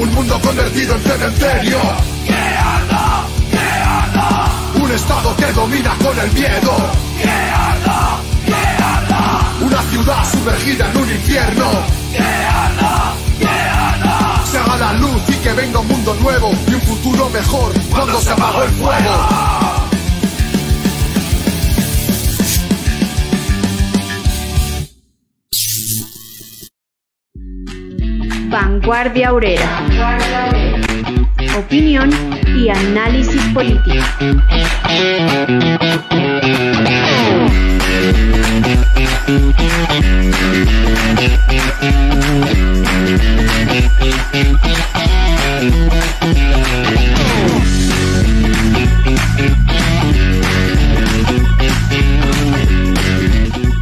Un mundo convertido en cementerio. ¡Que arda! ¡Que arda! Un estado que domina con el miedo. ¡Que arda! ¡Que arda! Una ciudad sumergida en un infierno. ¡Que arda! ¡Que arda! Se haga la luz y que venga un mundo nuevo y un futuro mejor cuando se apagó el fuego. Vanguardia Obrera. Opinión y análisis político.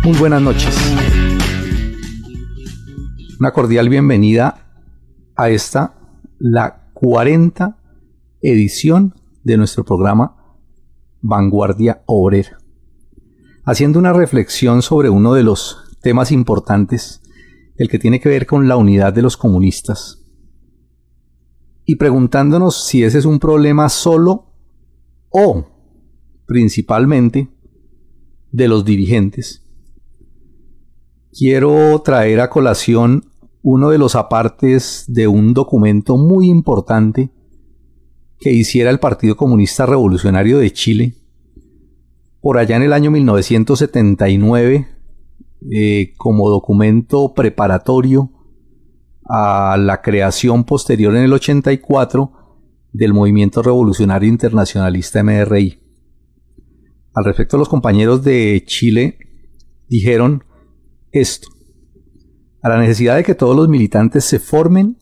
Muy buenas noches. Una cordial bienvenida a esta, la 40 edición de nuestro programa Vanguardia Obrera. Haciendo una reflexión sobre uno de los temas importantes, el que tiene que ver con la unidad de los comunistas. Y preguntándonos si ese es un problema solo o principalmente de los dirigentes. Quiero traer a colación uno de los apartes de un documento muy importante que hiciera el Partido Comunista Revolucionario de Chile por allá en el año 1979 eh, como documento preparatorio a la creación posterior en el 84 del Movimiento Revolucionario Internacionalista MRI. Al respecto, los compañeros de Chile dijeron esto a la necesidad de que todos los militantes se formen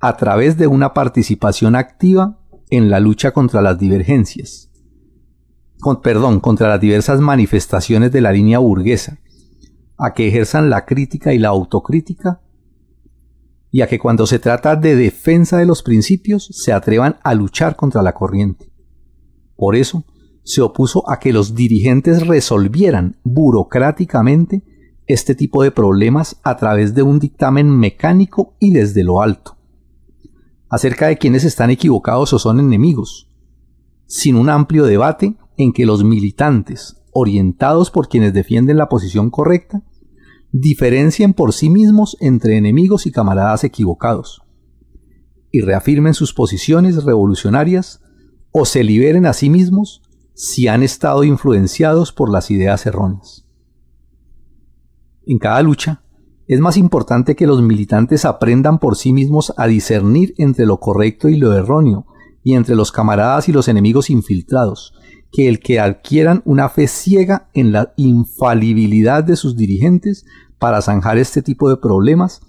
a través de una participación activa en la lucha contra las divergencias, perdón, contra las diversas manifestaciones de la línea burguesa, a que ejerzan la crítica y la autocrítica, y a que cuando se trata de defensa de los principios se atrevan a luchar contra la corriente. Por eso, se opuso a que los dirigentes resolvieran burocráticamente este tipo de problemas a través de un dictamen mecánico y desde lo alto, acerca de quienes están equivocados o son enemigos, sin un amplio debate en que los militantes, orientados por quienes defienden la posición correcta, diferencien por sí mismos entre enemigos y camaradas equivocados, y reafirmen sus posiciones revolucionarias o se liberen a sí mismos si han estado influenciados por las ideas erróneas en cada lucha, es más importante que los militantes aprendan por sí mismos a discernir entre lo correcto y lo erróneo, y entre los camaradas y los enemigos infiltrados, que el que adquieran una fe ciega en la infalibilidad de sus dirigentes para zanjar este tipo de problemas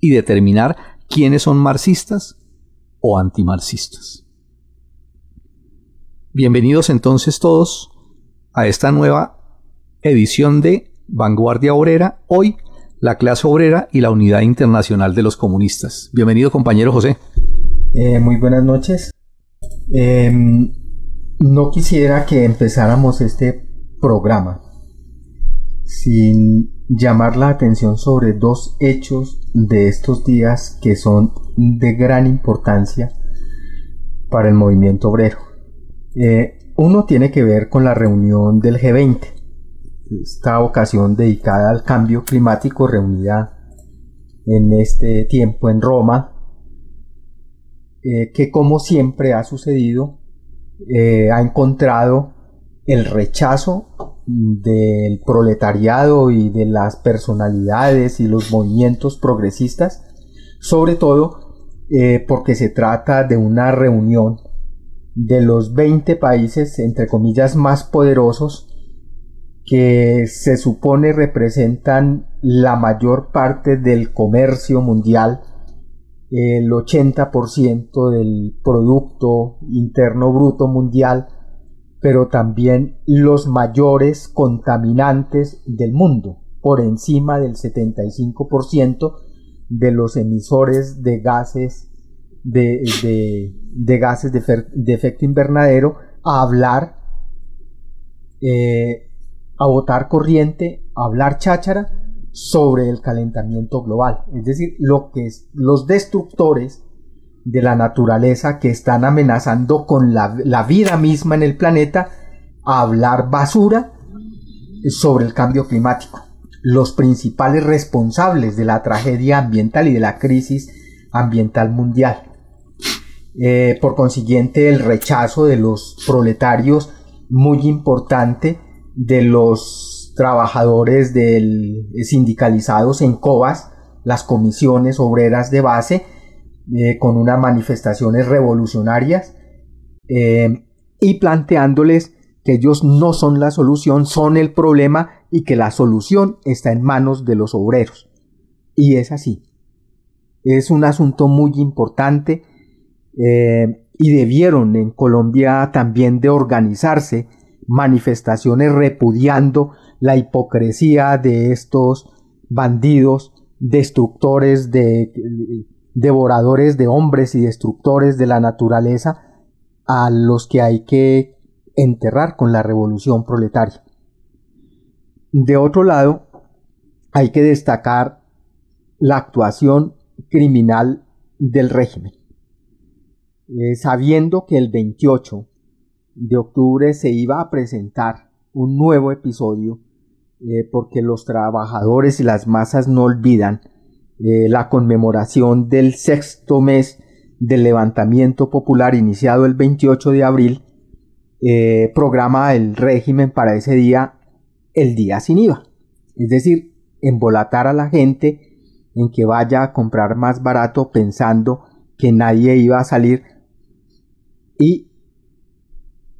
y determinar quiénes son marxistas o antimarxistas. Bienvenidos entonces todos a esta nueva edición de Vanguardia Obrera, hoy la clase obrera y la unidad internacional de los comunistas. Bienvenido compañero José. Eh, muy buenas noches. Em, no quisiera que empezáramos este programa sin llamar la atención sobre dos hechos de estos días que son de gran importancia para el movimiento obrero. Eh, uno tiene que ver con la reunión del G20 esta ocasión dedicada al cambio climático reunida en este tiempo en Roma, eh, que como siempre ha sucedido, eh, ha encontrado el rechazo del proletariado y de las personalidades y los movimientos progresistas, sobre todo eh, porque se trata de una reunión de los 20 países, entre comillas, más poderosos que se supone representan la mayor parte del comercio mundial, el 80% del Producto Interno Bruto Mundial, pero también los mayores contaminantes del mundo, por encima del 75% de los emisores de gases de, gases de, efecto invernadero, a hablar eh, a votar corriente, a hablar cháchara sobre el calentamiento global. Es decir, lo que es, los destructores de la naturaleza que están amenazando con la, la vida misma en el planeta a hablar basura sobre el cambio climático. Los principales responsables de la tragedia ambiental y de la crisis ambiental mundial. Eh, por consiguiente, el rechazo de los proletarios muy importante de los trabajadores del, sindicalizados en COBAS, las comisiones obreras de base, eh, con unas manifestaciones revolucionarias eh, y planteándoles que ellos no son la solución, son el problema y que la solución está en manos de los obreros. Y es así. Es un asunto muy importante eh, y debieron en Colombia también de organizarse manifestaciones repudiando la hipocresía de estos bandidos, destructores de devoradores de hombres y destructores de la naturaleza a los que hay que enterrar con la revolución proletaria. De otro lado, hay que destacar la actuación criminal del régimen. Eh, sabiendo que el 28 de octubre se iba a presentar un nuevo episodio, eh, porque los trabajadores y las masas no olvidan eh, la conmemoración del sexto mes del levantamiento popular iniciado el 28 de abril, eh, programa el régimen para ese día el día sin IVA. Es decir, embolatar a la gente en que vaya a comprar más barato pensando que nadie iba a salir y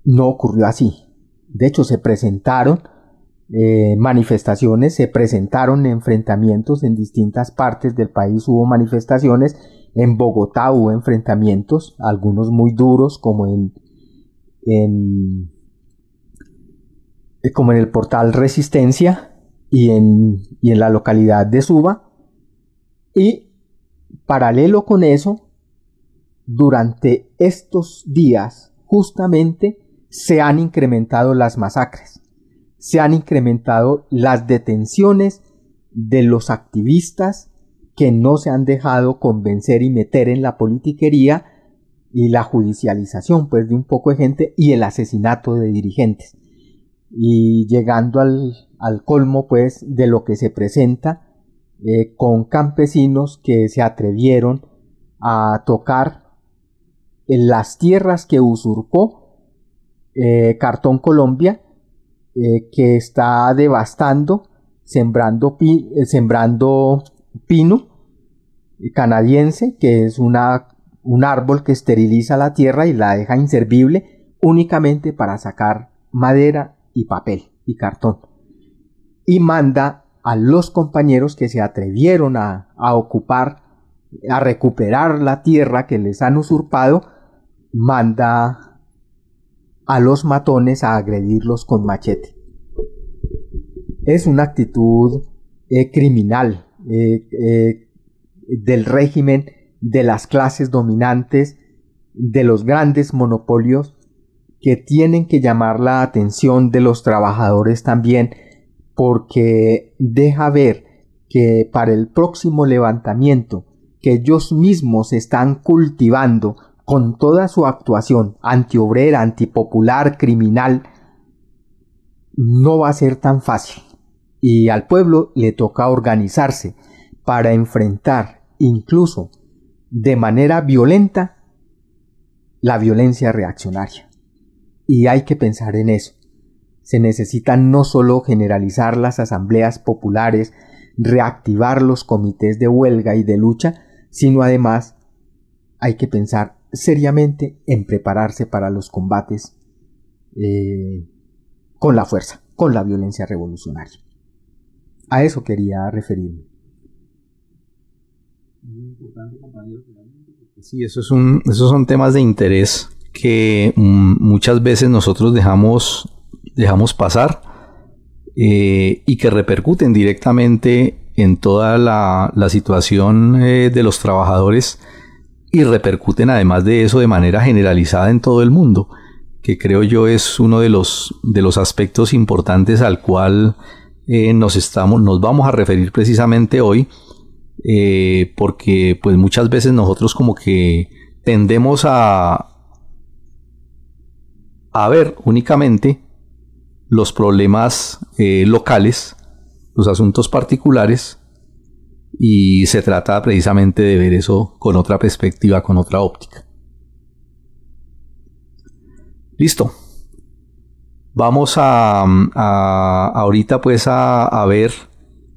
no ocurrió así. De hecho, se presentaron eh, manifestaciones, se presentaron enfrentamientos en distintas partes del país, hubo manifestaciones, en Bogotá hubo enfrentamientos, algunos muy duros como en, en eh, como en el portal Resistencia y en, y en la localidad de Suba. Y paralelo con eso, durante estos días justamente se han incrementado las masacres se han incrementado las detenciones de los activistas que no se han dejado convencer y meter en la politiquería y la judicialización pues de un poco de gente y el asesinato de dirigentes. Y llegando al, colmo pues de lo que se presenta eh, con campesinos que se atrevieron a tocar en las tierras que usurpó eh, Cartón Colombia eh, que está devastando, sembrando, eh, pino canadiense, que es una, un árbol que esteriliza la tierra y la deja inservible únicamente para sacar madera y papel y cartón. Y manda a los compañeros que se atrevieron a, a ocupar, a recuperar la tierra que les han usurpado, manda a los matones a agredirlos con machete. Es una actitud eh, criminal eh, eh, del régimen, de las clases dominantes, de los grandes monopolios que tienen que llamar la atención de los trabajadores también porque deja ver que para el próximo levantamiento que ellos mismos están cultivando con toda su actuación antiobrera, antipopular, criminal, no va a ser tan fácil. Y al pueblo le toca organizarse para enfrentar incluso de manera violenta la violencia reaccionaria. Y hay que pensar en eso. Se necesita no solo generalizar las asambleas populares, reactivar los comités de huelga y de lucha, sino además hay que pensar seriamente en prepararse para los combates eh, con la fuerza, con la violencia revolucionaria. A eso quería referirme. Sí, eso es un, esos son temas de interés que mm, muchas veces nosotros dejamos, dejamos pasar eh, y que repercuten directamente en toda la, situación eh, de los trabajadores y repercuten además de eso de manera generalizada en todo el mundo, que creo yo es uno de los, de los aspectos importantes al cual eh, nos, estamos, nos vamos a referir precisamente hoy, eh, porque pues muchas veces nosotros como que tendemos a, a ver únicamente los problemas eh, locales, los asuntos particulares, y se trata precisamente de ver eso con otra perspectiva, con otra óptica. Listo. Vamos a, ahorita pues a, ver,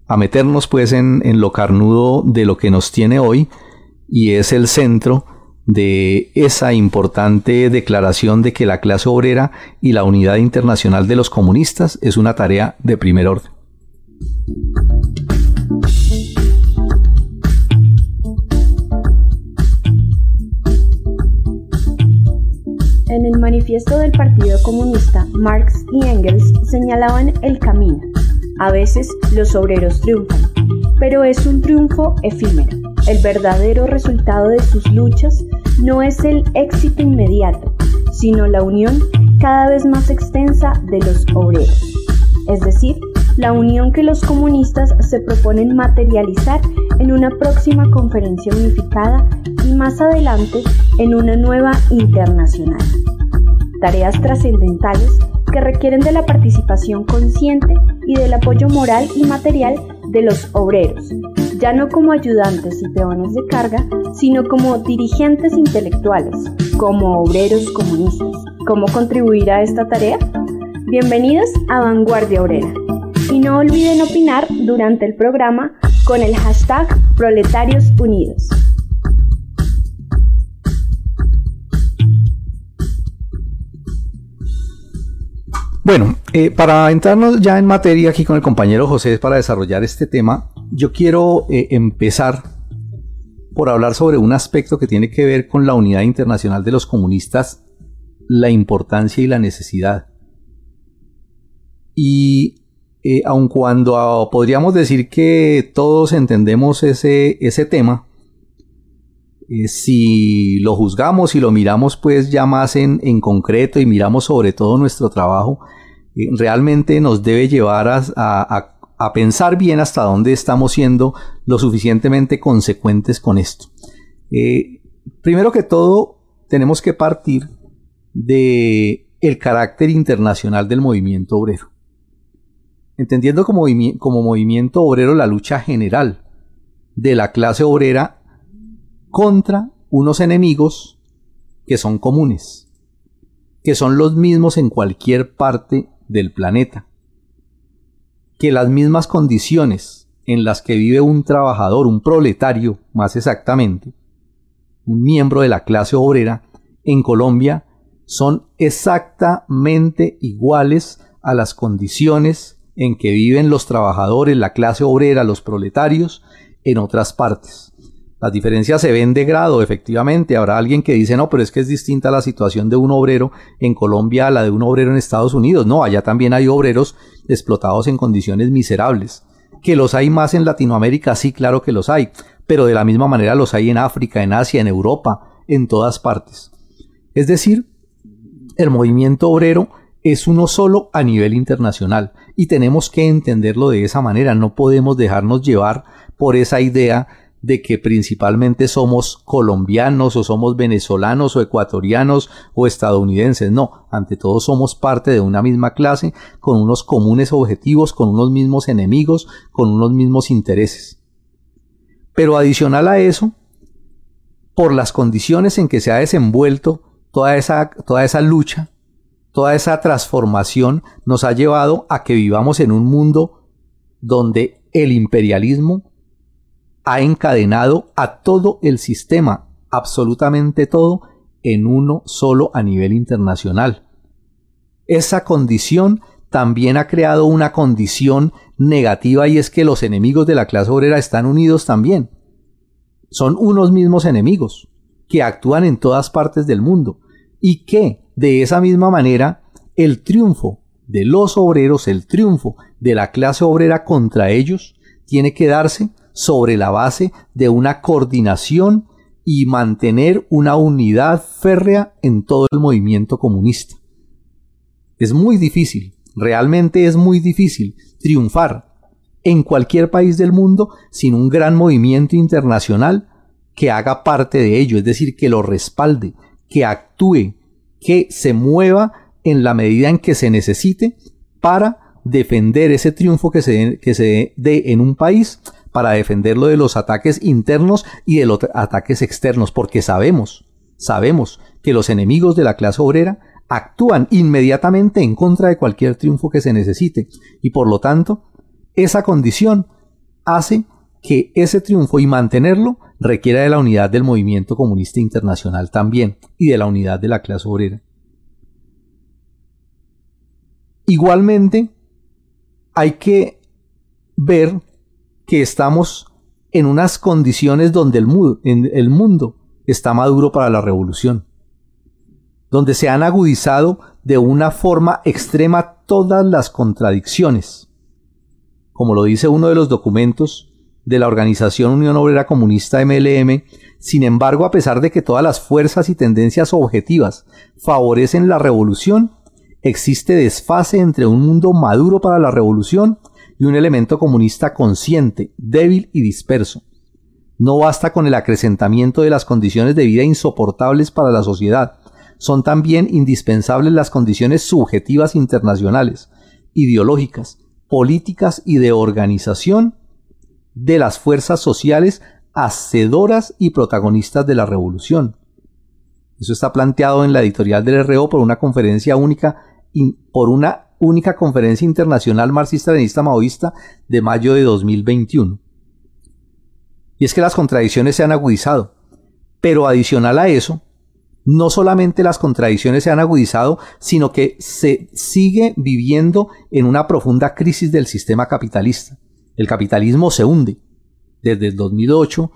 a meternos pues en, en lo carnudo de lo que nos tiene hoy y es el centro de esa importante declaración de que la clase obrera y la unidad internacional de los comunistas es una tarea de primer orden. En el manifiesto del Partido Comunista, Marx y Engels señalaban el camino. A veces los obreros triunfan, pero es un triunfo efímero. El verdadero resultado de sus luchas no es el éxito inmediato, sino la unión cada vez más extensa de los obreros. Es decir, la unión que los comunistas se proponen materializar en una próxima conferencia unificada y más adelante en una nueva internacional. Tareas trascendentales que requieren de la participación consciente y del apoyo moral y material de los obreros, ya no como ayudantes y peones de carga, sino como dirigentes intelectuales, como obreros comunistas. ¿Cómo contribuir a esta tarea? Bienvenidos a Vanguardia Obrera. Y no olviden opinar durante el programa con el hashtag Proletarios Unidos. Bueno, eh, para entrarnos ya en materia aquí con el compañero José para desarrollar este tema, yo quiero eh, empezar por hablar sobre un aspecto que tiene que ver con la unidad internacional de los comunistas, la importancia y la necesidad. Y eh, aun cuando podríamos decir que todos entendemos ese, tema, eh, si lo juzgamos y lo miramos pues ya más en, concreto y miramos sobre todo nuestro trabajo, eh, realmente nos debe llevar a, pensar bien hasta dónde estamos siendo lo suficientemente consecuentes con esto. primero que todo, tenemos que partir de el carácter internacional del movimiento obrero entendiendo como, movimiento obrero la lucha general de la clase obrera contra unos enemigos que son comunes, que son los mismos en cualquier parte del planeta, que las mismas condiciones en las que vive un trabajador, un proletario más exactamente, un miembro de la clase obrera, en Colombia son exactamente iguales a las condiciones en que viven los trabajadores, la clase obrera, los proletarios, en otras partes. Las diferencias se ven de grado, efectivamente. Habrá alguien que dice, no, pero es que es distinta la situación de un obrero en Colombia a la de un obrero en Estados Unidos. No, allá también hay obreros explotados en condiciones miserables. Que los hay más en Latinoamérica, sí, claro que los hay. Pero de la misma manera los hay en África, en Asia, en Europa, en todas partes. Es decir, el movimiento obrero es uno solo a nivel internacional y tenemos que entenderlo de esa manera, no podemos dejarnos llevar por esa idea de que principalmente somos colombianos o somos venezolanos o ecuatorianos o estadounidenses, no, ante todo somos parte de una misma clase con unos comunes objetivos, con unos mismos enemigos, con unos mismos intereses. Pero adicional a eso, por las condiciones en que se ha desenvuelto toda esa, toda esa lucha, toda esa transformación nos ha llevado a que vivamos en un mundo donde el imperialismo ha encadenado a todo el sistema, absolutamente todo, en uno solo a nivel internacional. Esa condición también ha creado una condición negativa y es que los enemigos de la clase obrera están unidos también. Son unos mismos enemigos que actúan en todas partes del mundo y que de esa misma manera, el triunfo de los obreros, el triunfo de la clase obrera contra ellos, tiene que darse sobre la base de una coordinación y mantener una unidad férrea en todo el movimiento comunista. Es muy difícil, realmente es muy difícil triunfar en cualquier país del mundo sin un gran movimiento internacional que haga parte de ello, es decir, que lo respalde, que actúe, que se mueva en la medida en que se necesite para defender ese triunfo que se, que se dé en un país, para defenderlo de los ataques internos y de los ataques externos, porque sabemos, sabemos que los enemigos de la clase obrera actúan inmediatamente en contra de cualquier triunfo que se necesite. Y por lo tanto esa condición hace que ese triunfo y mantenerlo requiera de la unidad del movimiento comunista internacional también y de la unidad de la clase obrera. Igualmente, hay que ver que estamos en unas condiciones donde el, el mundo está maduro para la revolución, donde se han agudizado de una forma extrema todas las contradicciones. Como lo dice uno de los documentos de la Organización Unión Obrera Comunista MLM, sin embargo, a pesar de que todas las fuerzas y tendencias objetivas favorecen la revolución, existe desfase entre un mundo maduro para la revolución y un elemento comunista consciente, débil y disperso. No basta con el acrecentamiento de las condiciones de vida insoportables para la sociedad, son también indispensables las condiciones subjetivas internacionales, ideológicas, políticas y de organización de las fuerzas sociales hacedoras y protagonistas de la revolución. Eso está planteado en la editorial del RO por una conferencia única, por una única conferencia internacional marxista-leninista maoísta de mayo de 2021. Y es que las contradicciones se han agudizado. Pero adicional a eso, no solamente las contradicciones se han agudizado, sino que se sigue viviendo en una profunda crisis del sistema capitalista. El capitalismo se hunde. Desde el 2008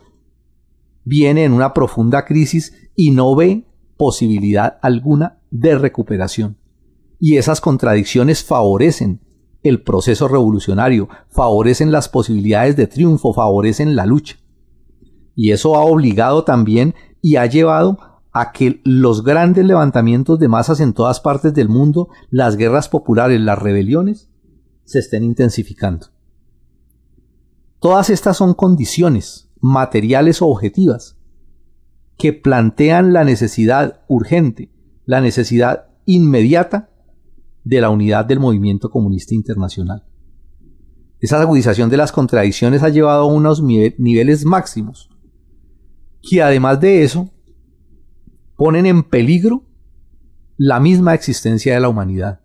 viene en una profunda crisis y no ve posibilidad alguna de recuperación. Y esas contradicciones favorecen el proceso revolucionario, favorecen las posibilidades de triunfo, favorecen la lucha. Y eso ha obligado también y ha llevado a que los grandes levantamientos de masas en todas partes del mundo, las guerras populares, las rebeliones, se estén intensificando. Todas estas son condiciones materiales o objetivas que plantean la necesidad urgente, la necesidad inmediata de la unidad del movimiento comunista internacional. Esa agudización de las contradicciones ha llevado a unos niveles máximos, que además de eso ponen en peligro la misma existencia de la humanidad,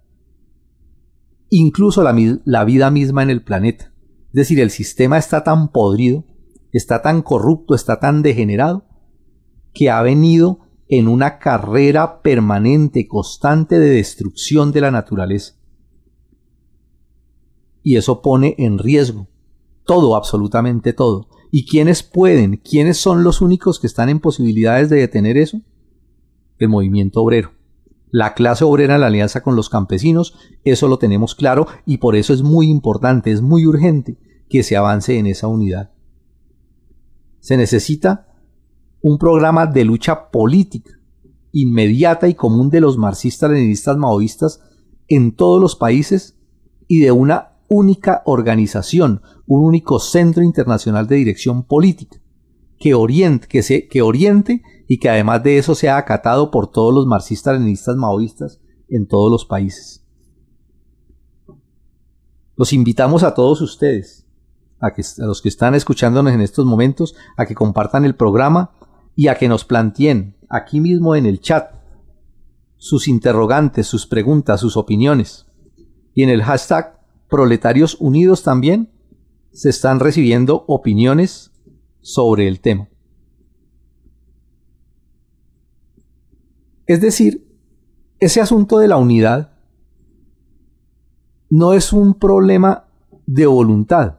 incluso la, la vida misma en el planeta. Es decir, el sistema está tan podrido, está tan corrupto, está tan degenerado, que ha venido en una carrera permanente, constante de destrucción de la naturaleza. Y eso pone en riesgo todo, absolutamente todo. ¿Y quiénes pueden? ¿Quiénes son los únicos que están en posibilidades de detener eso? El movimiento obrero. La clase obrera la alianza con los campesinos, eso lo tenemos claro y por eso es muy importante, es muy urgente que se avance en esa unidad. Se necesita un programa de lucha política inmediata y común de los marxistas-leninistas maoístas en todos los países y de una única organización, un único centro internacional de dirección política que oriente, y que además de eso sea acatado por todos los marxistas-leninistas maoístas en todos los países. Los invitamos a todos ustedes, a, que, a los que están escuchándonos en estos momentos, a que compartan el programa, y a que nos planteen aquí mismo en el chat sus interrogantes, sus preguntas, sus opiniones. Y en el hashtag Proletarios Unidos también se están recibiendo opiniones sobre el tema. Es decir, ese asunto de la unidad no es un problema de voluntad,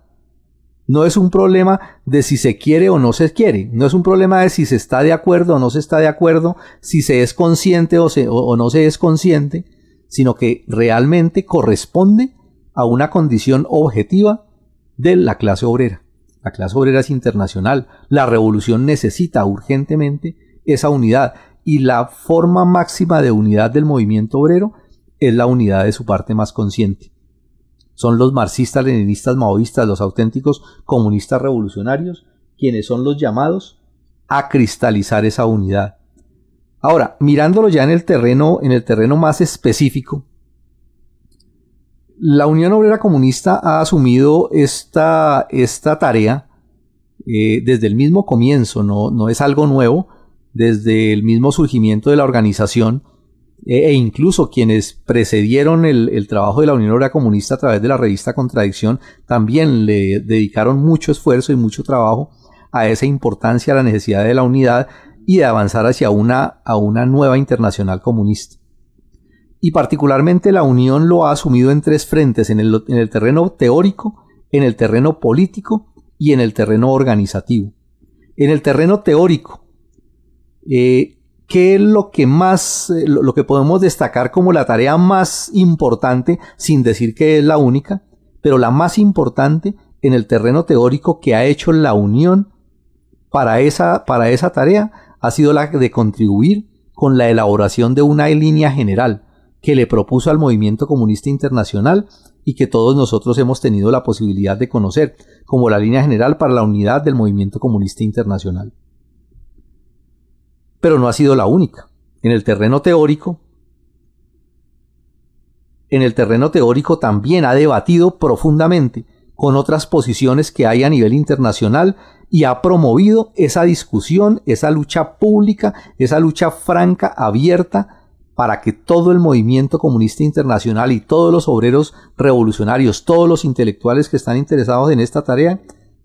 no es un problema de si se quiere o no se quiere. No es un problema de si se está de acuerdo o no se está de acuerdo, si se es consciente o, no se es consciente, sino que realmente corresponde a una condición objetiva de la clase obrera. La clase obrera es internacional. La revolución necesita urgentemente esa unidad y la forma máxima de unidad del movimiento obrero es la unidad de su parte más consciente son los marxistas, leninistas, maoístas, los auténticos comunistas revolucionarios, quienes son los llamados a cristalizar esa unidad. Ahora, mirándolo ya en el terreno, en el terreno más específico, la Unión Obrera Comunista ha asumido esta, tarea eh, desde el mismo comienzo, no, no, es algo nuevo, desde el mismo surgimiento de la organización e, e incluso quienes precedieron el, el, trabajo de la Unión Obrera Comunista a través de la revista Contradicción también le dedicaron mucho esfuerzo y mucho trabajo a esa importancia, a la necesidad de la unidad y de avanzar hacia una, a una nueva internacional comunista. Y particularmente la Unión lo ha asumido en tres frentes, en el, en el terreno teórico, en el terreno político y en el terreno organizativo. En el terreno teórico, eh, ¿qué es lo que más, eh, lo, que podemos destacar como la tarea más importante, sin decir que es la única, pero la más importante en el terreno teórico que ha hecho la Unión para esa, para esa tarea ha sido la de contribuir con la elaboración de una línea general que le propuso al movimiento comunista internacional y que todos nosotros hemos tenido la posibilidad de conocer como la línea general para la unidad del movimiento comunista internacional. Pero no ha sido la única. En el terreno teórico, en el terreno teórico también ha debatido profundamente con otras posiciones que hay a nivel internacional y ha promovido esa discusión, esa lucha pública, esa lucha franca, abierta, para que todo el movimiento comunista internacional y todos los obreros revolucionarios, todos los intelectuales que están interesados en esta tarea,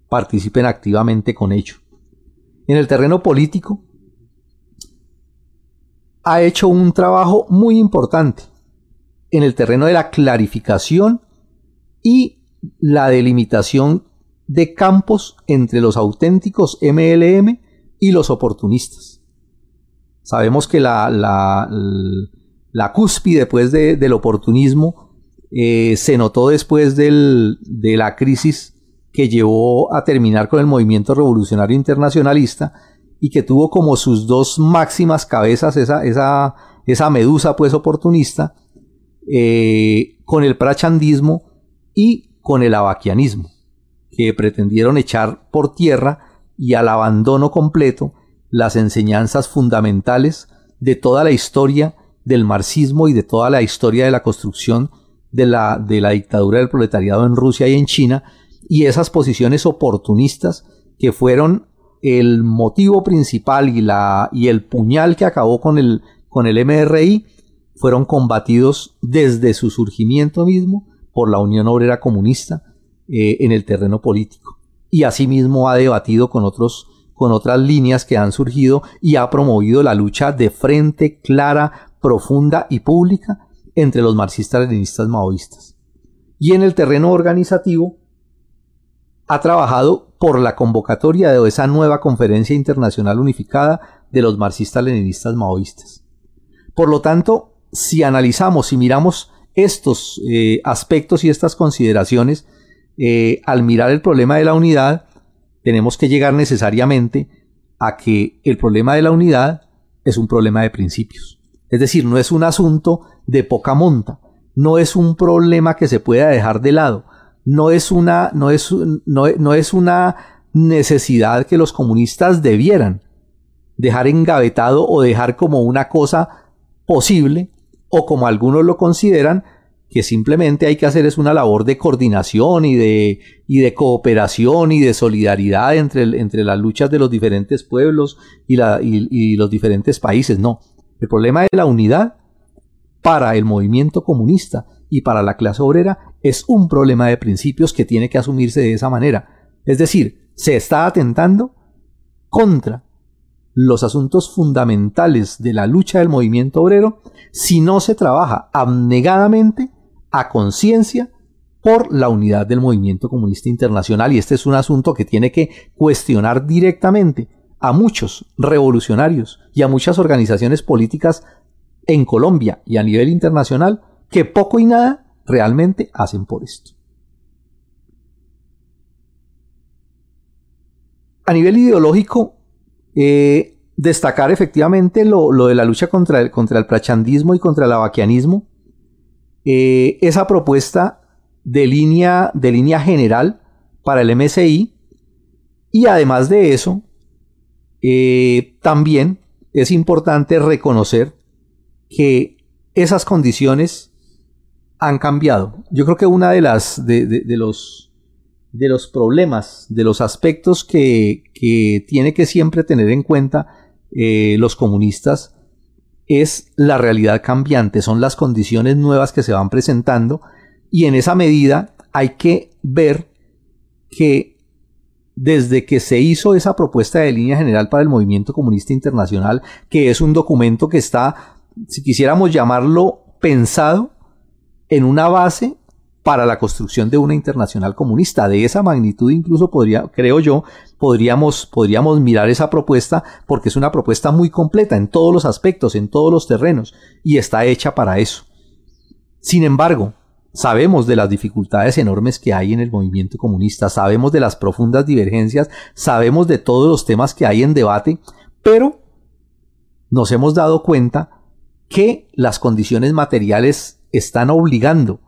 participen activamente con ello. En el terreno político, ha hecho un trabajo muy importante en el terreno de la clarificación y la delimitación de campos entre los auténticos MLM y los oportunistas. Sabemos que la, la, la cúspide pues, de, del oportunismo eh, se notó después del, de la crisis que llevó a terminar con el movimiento revolucionario internacionalista y que tuvo como sus dos máximas cabezas esa, esa, esa medusa pues oportunista eh, con el prachandismo y con el abaquianismo que pretendieron echar por tierra y al abandono completo las enseñanzas fundamentales de toda la historia del marxismo y de toda la historia de la construcción de la, de la dictadura del proletariado en Rusia y en China, y esas posiciones oportunistas que fueron el motivo principal y, la, y el puñal que acabó con el, con el MRI, fueron combatidos desde su surgimiento mismo por la Unión Obrera Comunista, eh, en el terreno político. Y asimismo ha debatido con, otros, con otras líneas que han surgido y ha promovido la lucha de frente clara, profunda y pública entre los marxistas-leninistas maoístas. Y en el terreno organizativo ha trabajado por la convocatoria de esa nueva conferencia internacional unificada de los marxistas-leninistas maoístas. Por lo tanto, si analizamos y miramos estos eh, aspectos y estas consideraciones, eh, al mirar el problema de la unidad, tenemos que llegar necesariamente a que el problema de la unidad es un problema de principios. Es decir, no es un asunto de poca monta, no es un problema que se pueda dejar de lado, no es una, no es, no, no es una necesidad que los comunistas debieran dejar engavetado o dejar como una cosa posible o como algunos lo consideran que simplemente hay que hacer es una labor de coordinación y de, y de cooperación y de solidaridad entre, entre las luchas de los diferentes pueblos y, la, y, los diferentes países. No, el problema de la unidad para el movimiento comunista y para la clase obrera es un problema de principios que tiene que asumirse de esa manera. Es decir, se está atentando contra los asuntos fundamentales de la lucha del movimiento obrero si no se trabaja abnegadamente a conciencia por la unidad del movimiento comunista internacional y este es un asunto que tiene que cuestionar directamente a muchos revolucionarios y a muchas organizaciones políticas en Colombia y a nivel internacional que poco y nada realmente hacen por esto. A nivel ideológico, eh, destacar efectivamente lo, de la lucha contra el, contra el prachandismo y contra el abaquianismo, eh, esa propuesta de línea, de línea general para el MSI y además de eso, eh, también es importante reconocer que esas condiciones han cambiado. Yo creo que una de las de, los de los problemas, de los aspectos que, que tiene que siempre tener en cuenta eh, los comunistas es la realidad cambiante, son las condiciones nuevas que se van presentando y en esa medida hay que ver que desde que se hizo esa propuesta de línea general para el movimiento comunista internacional, que es un documento que está, si quisiéramos llamarlo, pensado en una base para la construcción de una internacional comunista. De esa magnitud incluso podría, creo yo, podríamos, podríamos mirar esa propuesta porque es una propuesta muy completa en todos los aspectos, en todos los terrenos y está hecha para eso. Sin embargo, sabemos de las dificultades enormes que hay en el movimiento comunista, sabemos de las profundas divergencias, sabemos de todos los temas que hay en debate, pero nos hemos dado cuenta que las condiciones materiales están obligando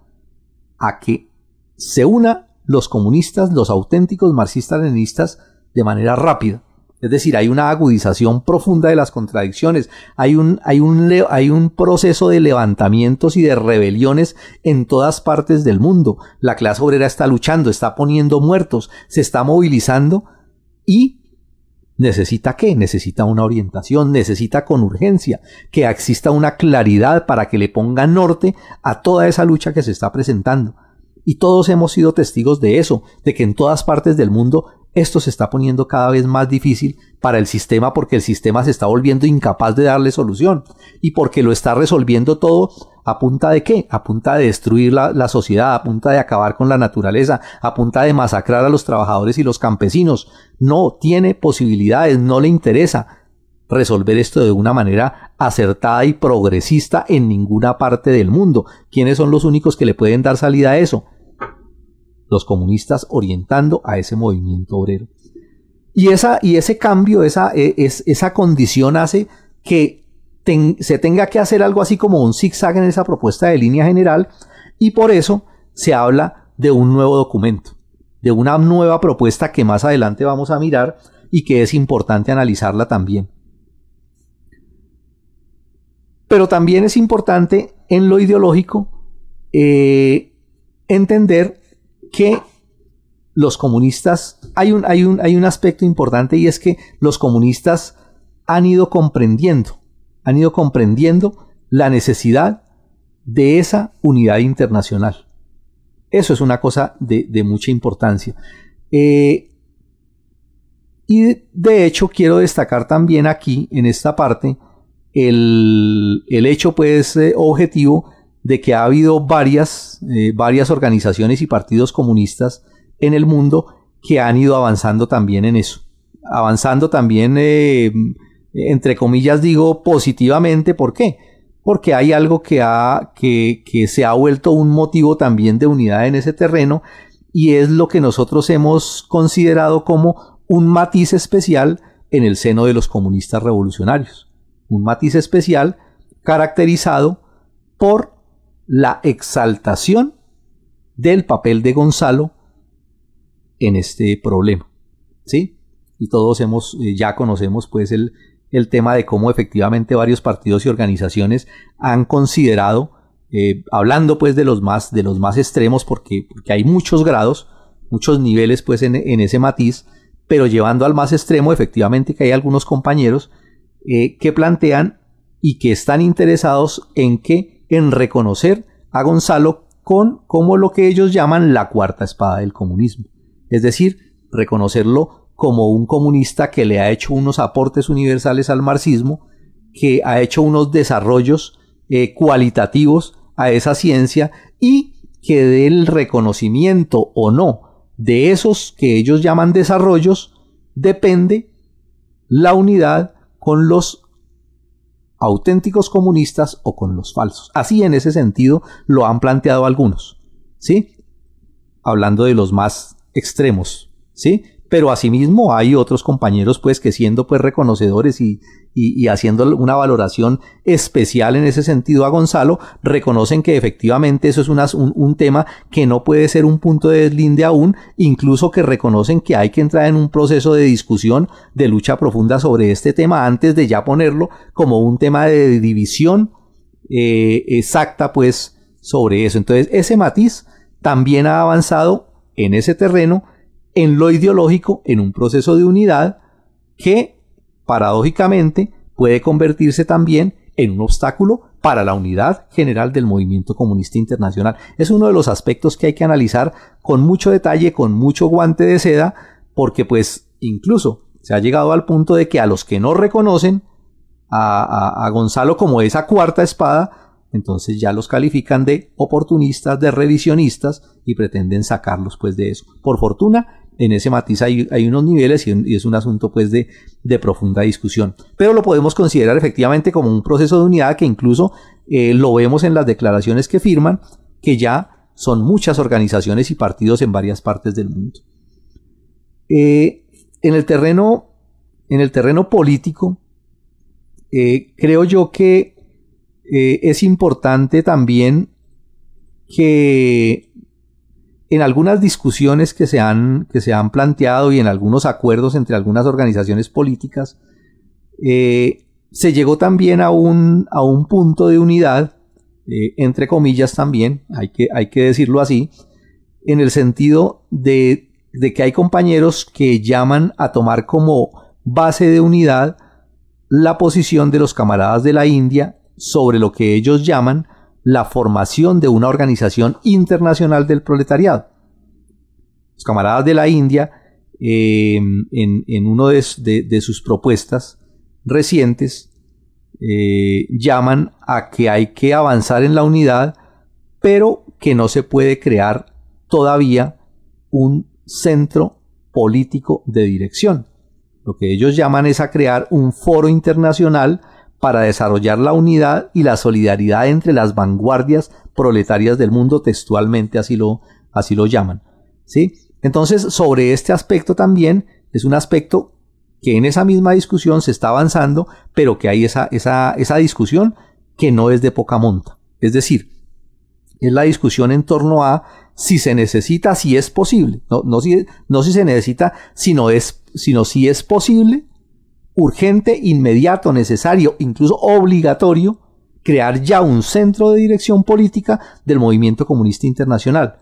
a que se una los comunistas, los auténticos marxistas-leninistas, de manera rápida. Es decir, hay una agudización profunda de las contradicciones, hay un, hay, un, hay un, proceso de levantamientos y de rebeliones en todas partes del mundo. La clase obrera está luchando, está poniendo muertos, se está movilizando y necesita qué? Necesita una orientación, necesita con urgencia que exista una claridad para que le ponga norte a toda esa lucha que se está presentando. Y todos hemos sido testigos de eso, de que en todas partes del mundo esto se está poniendo cada vez más difícil para el sistema porque el sistema se está volviendo incapaz de darle solución y porque lo está resolviendo todo a punta de qué? A punta de destruir la, la, sociedad, a punta de acabar con la naturaleza, a punta de masacrar a los trabajadores y los campesinos. No tiene posibilidades, no le interesa resolver esto de una manera acertada y progresista en ninguna parte del mundo. ¿Quiénes son los únicos que le pueden dar salida a eso? los comunistas orientando a ese movimiento obrero. Y, esa, y ese cambio, esa, e, es, esa condición hace que se tenga que hacer algo así como un zigzag en esa propuesta de línea general y por eso se habla de un nuevo documento, de una nueva propuesta que más adelante vamos a mirar y que es importante analizarla también. Pero también es importante en lo ideológico eh, entender que los comunistas, hay un, hay, un, hay un aspecto importante y es que los comunistas han ido comprendiendo, han ido comprendiendo la necesidad de esa unidad internacional. Eso es una cosa de, mucha importancia. Eh, y de hecho quiero destacar también aquí, en esta parte, el, el hecho pues eh, objetivo de que ha habido varias, eh, varias organizaciones y partidos comunistas en el mundo que han ido avanzando también en eso. Avanzando también, entre comillas digo, positivamente. ¿Por qué? Porque hay algo que, ha, que, que se ha vuelto un motivo también de unidad en ese terreno y es lo que nosotros hemos considerado como un matiz especial en el seno de los comunistas revolucionarios. Un matiz especial caracterizado por la exaltación del papel de Gonzalo en este problema. ¿Sí? Y todos hemos, eh, ya conocemos pues el, el, tema de cómo efectivamente varios partidos y organizaciones han considerado, eh, hablando pues de los más, de los más extremos, porque, porque hay muchos grados, muchos niveles pues en, ese matiz, pero llevando al más extremo efectivamente que hay algunos compañeros eh, que plantean y que están interesados en que en reconocer a Gonzalo con como lo que ellos llaman la cuarta espada del comunismo. Es decir, reconocerlo como un comunista que le ha hecho unos aportes universales al marxismo, que ha hecho unos desarrollos eh, cualitativos a esa ciencia y que del reconocimiento o no de esos que ellos llaman desarrollos depende la unidad con los auténticos comunistas o con los falsos. Así en ese sentido lo han planteado algunos, ¿sí? Hablando de los más extremos, ¿sí? Pero asimismo hay otros compañeros pues que siendo pues reconocedores y, y, haciendo una valoración especial en ese sentido a Gonzalo, reconocen que efectivamente eso es un, un, tema que no puede ser un punto de deslinde aún, incluso que reconocen que hay que entrar en un proceso de discusión, de lucha profunda sobre este tema antes de ya ponerlo como un tema de división eh, exacta pues sobre eso. Entonces ese matiz también ha avanzado en ese terreno, en lo ideológico, en un proceso de unidad que paradójicamente, puede convertirse también en un obstáculo para la unidad general del movimiento comunista internacional. Es uno de los aspectos que hay que analizar con mucho detalle, con mucho guante de seda, porque pues incluso se ha llegado al punto de que a los que no reconocen a, Gonzalo como esa cuarta espada, entonces ya los califican de oportunistas, de revisionistas y pretenden sacarlos pues de eso. Por fortuna, en ese matiz hay, unos niveles y, es un asunto pues de, profunda discusión. Pero lo podemos considerar efectivamente como un proceso de unidad que incluso eh, lo vemos en las declaraciones que firman, que ya son muchas organizaciones y partidos en varias partes del mundo. Eh, en, el terreno, en el terreno político, eh, creo yo que es importante también que en algunas discusiones que se han, que se han planteado y en algunos acuerdos entre algunas organizaciones políticas, eh, se llegó también a un, a un punto de unidad, eh, entre comillas también, hay que, hay que decirlo así, en el sentido de, de que hay compañeros que llaman a tomar como base de unidad la posición de los camaradas de la India sobre lo que ellos llaman la formación de una organización internacional del proletariado. Los camaradas de la India, em, en, en una de, sus propuestas recientes, eh, llaman a que hay que avanzar en la unidad, pero que no se puede crear todavía un centro político de dirección. Lo que ellos llaman es a crear un foro internacional para desarrollar la unidad y la solidaridad entre las vanguardias proletarias del mundo, textualmente así lo, así lo llaman. ¿sí? Entonces, sobre este aspecto también es un aspecto que en esa misma discusión se está avanzando, pero que hay esa, esa, esa discusión que no es de poca monta. Es decir, es la discusión en torno a si se necesita, si es posible, no, no, si, no si se necesita, sino, es, sino si es posible urgente, inmediato, necesario, incluso obligatorio, crear ya un centro de dirección política del movimiento comunista internacional.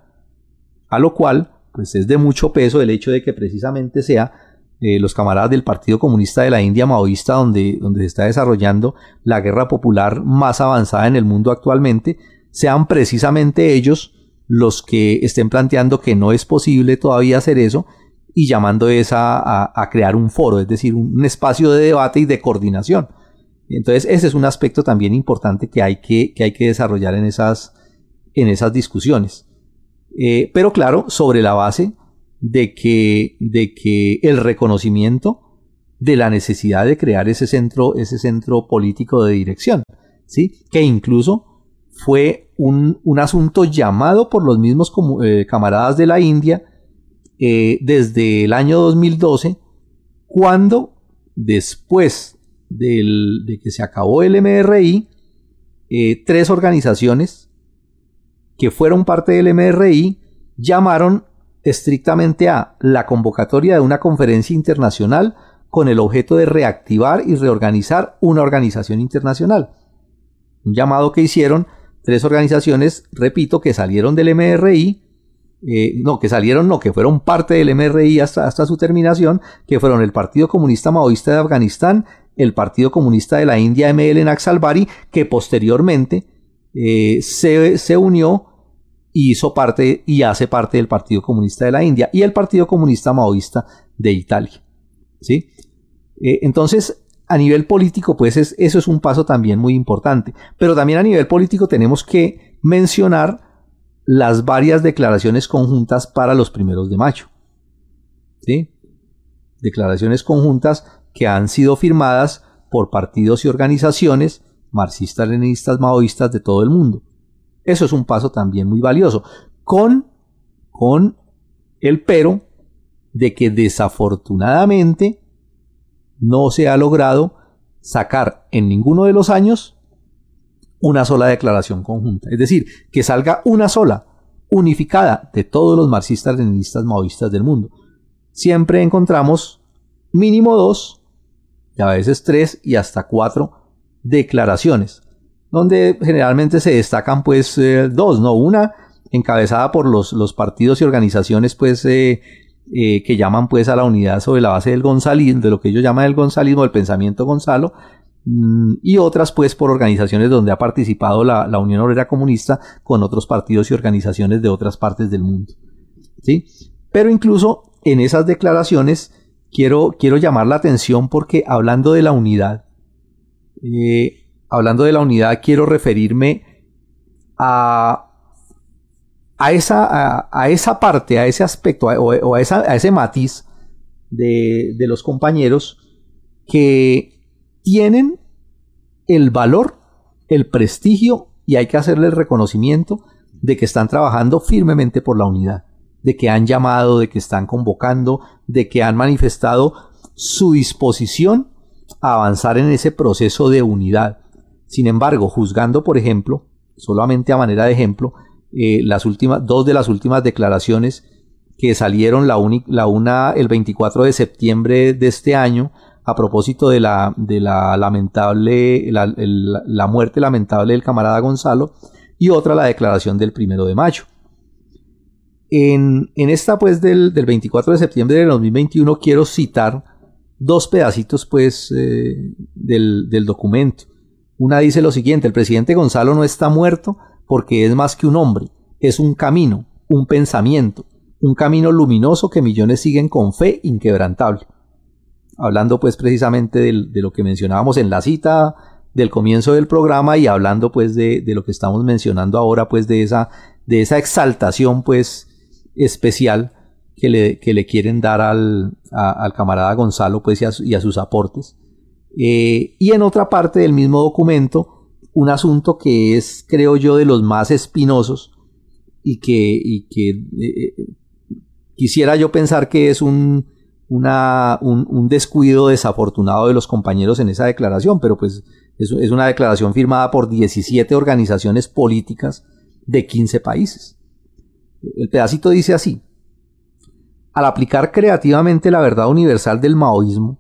A lo cual, pues es de mucho peso el hecho de que precisamente sea eh, los camaradas del Partido Comunista de la India Maoísta, donde, donde se está desarrollando la guerra popular más avanzada en el mundo actualmente, sean precisamente ellos los que estén planteando que no es posible todavía hacer eso y llamando esa a, crear un foro, es decir, un, espacio de debate y de coordinación. Entonces, ese es un aspecto también importante que hay que, que, hay que desarrollar en esas, en esas discusiones. Eh, pero claro, sobre la base de que, de que el reconocimiento de la necesidad de crear ese centro, ese centro político de dirección, ¿sí? que incluso fue un, un asunto llamado por los mismos eh, camaradas de la India eh, desde el año 2012, cuando después de que se acabó el MRI, eh, tres organizaciones que fueron parte del MRI llamaron estrictamente a la convocatoria de una conferencia internacional con el objeto de reactivar y reorganizar una organización internacional. Un llamado que hicieron tres organizaciones, repito, que salieron del MRI eh, no, que salieron, no, que fueron parte del MRI hasta, hasta su terminación, que fueron el Partido Comunista Maoísta de Afganistán, el Partido Comunista de la India ML Naxalbari, que posteriormente eh, se, se, unió y hizo parte y hace parte del Partido Comunista de la India y el Partido Comunista Maoísta de Italia. ¿sí? Eh, entonces, a nivel político, pues eso es un paso también muy importante. Pero también a nivel político tenemos que mencionar las varias declaraciones conjuntas para los primeros de mayo. ¿Sí? Declaraciones conjuntas que han sido firmadas por partidos y organizaciones marxistas, leninistas, maoístas de todo el mundo. Eso es un paso también muy valioso. Con, con el pero de que desafortunadamente no se ha logrado sacar en ninguno de los años una sola declaración conjunta. Es decir, que salga una sola, unificada, de todos los marxistas, leninistas, maoístas del mundo. Siempre encontramos mínimo dos, y a veces tres y hasta cuatro declaraciones, donde generalmente se destacan pues eh, dos, ¿no? Una encabezada por los, los partidos y organizaciones pues eh, eh, que llaman pues a la unidad sobre la base del gonzalismo, de lo que ellos llaman el gonzalismo, el pensamiento Gonzalo, y otras pues por organizaciones donde ha participado la, la, Unión Obrera Comunista con otros partidos y organizaciones de otras partes del mundo. ¿sí? Pero incluso en esas declaraciones quiero, quiero llamar la atención porque hablando de la unidad, eh, hablando de la unidad quiero referirme a a esa, a, esa parte, a ese aspecto o, a, ese matiz de, de los compañeros que tienen el valor, el prestigio y hay que hacerle el reconocimiento de que están trabajando firmemente por la unidad, de que han llamado, de que están convocando, de que han manifestado su disposición a avanzar en ese proceso de unidad. Sin embargo, juzgando, por ejemplo, solamente a manera de ejemplo, eh, las últimas, dos de las últimas declaraciones que salieron, la, la una el 24 de septiembre de este año, a propósito de la, lamentable, la, muerte lamentable del camarada Gonzalo, y otra la declaración del primero de mayo. En, en esta pues del, del, 24 de septiembre de 2021 quiero citar dos pedacitos pues eh, del, del documento. Una dice lo siguiente, el presidente Gonzalo no está muerto, porque es más que un hombre, es un camino, un pensamiento, un camino luminoso que millones siguen con fe inquebrantable. Hablando pues precisamente de lo que mencionábamos en la cita del comienzo del programa y hablando pues de, lo que estamos mencionando ahora pues de esa, de esa exaltación pues especial que le, que le quieren dar al, al camarada Gonzalo pues y a, sus aportes. Eh, y en otra parte del mismo documento un asunto que es, creo yo, de los más espinosos y que, y que eh, eh, quisiera yo pensar que es un, una, un, descuido desafortunado de los compañeros en esa declaración, pero pues es, es una declaración firmada por 17 organizaciones políticas de 15 países. El pedacito dice así, al aplicar creativamente la verdad universal del maoísmo,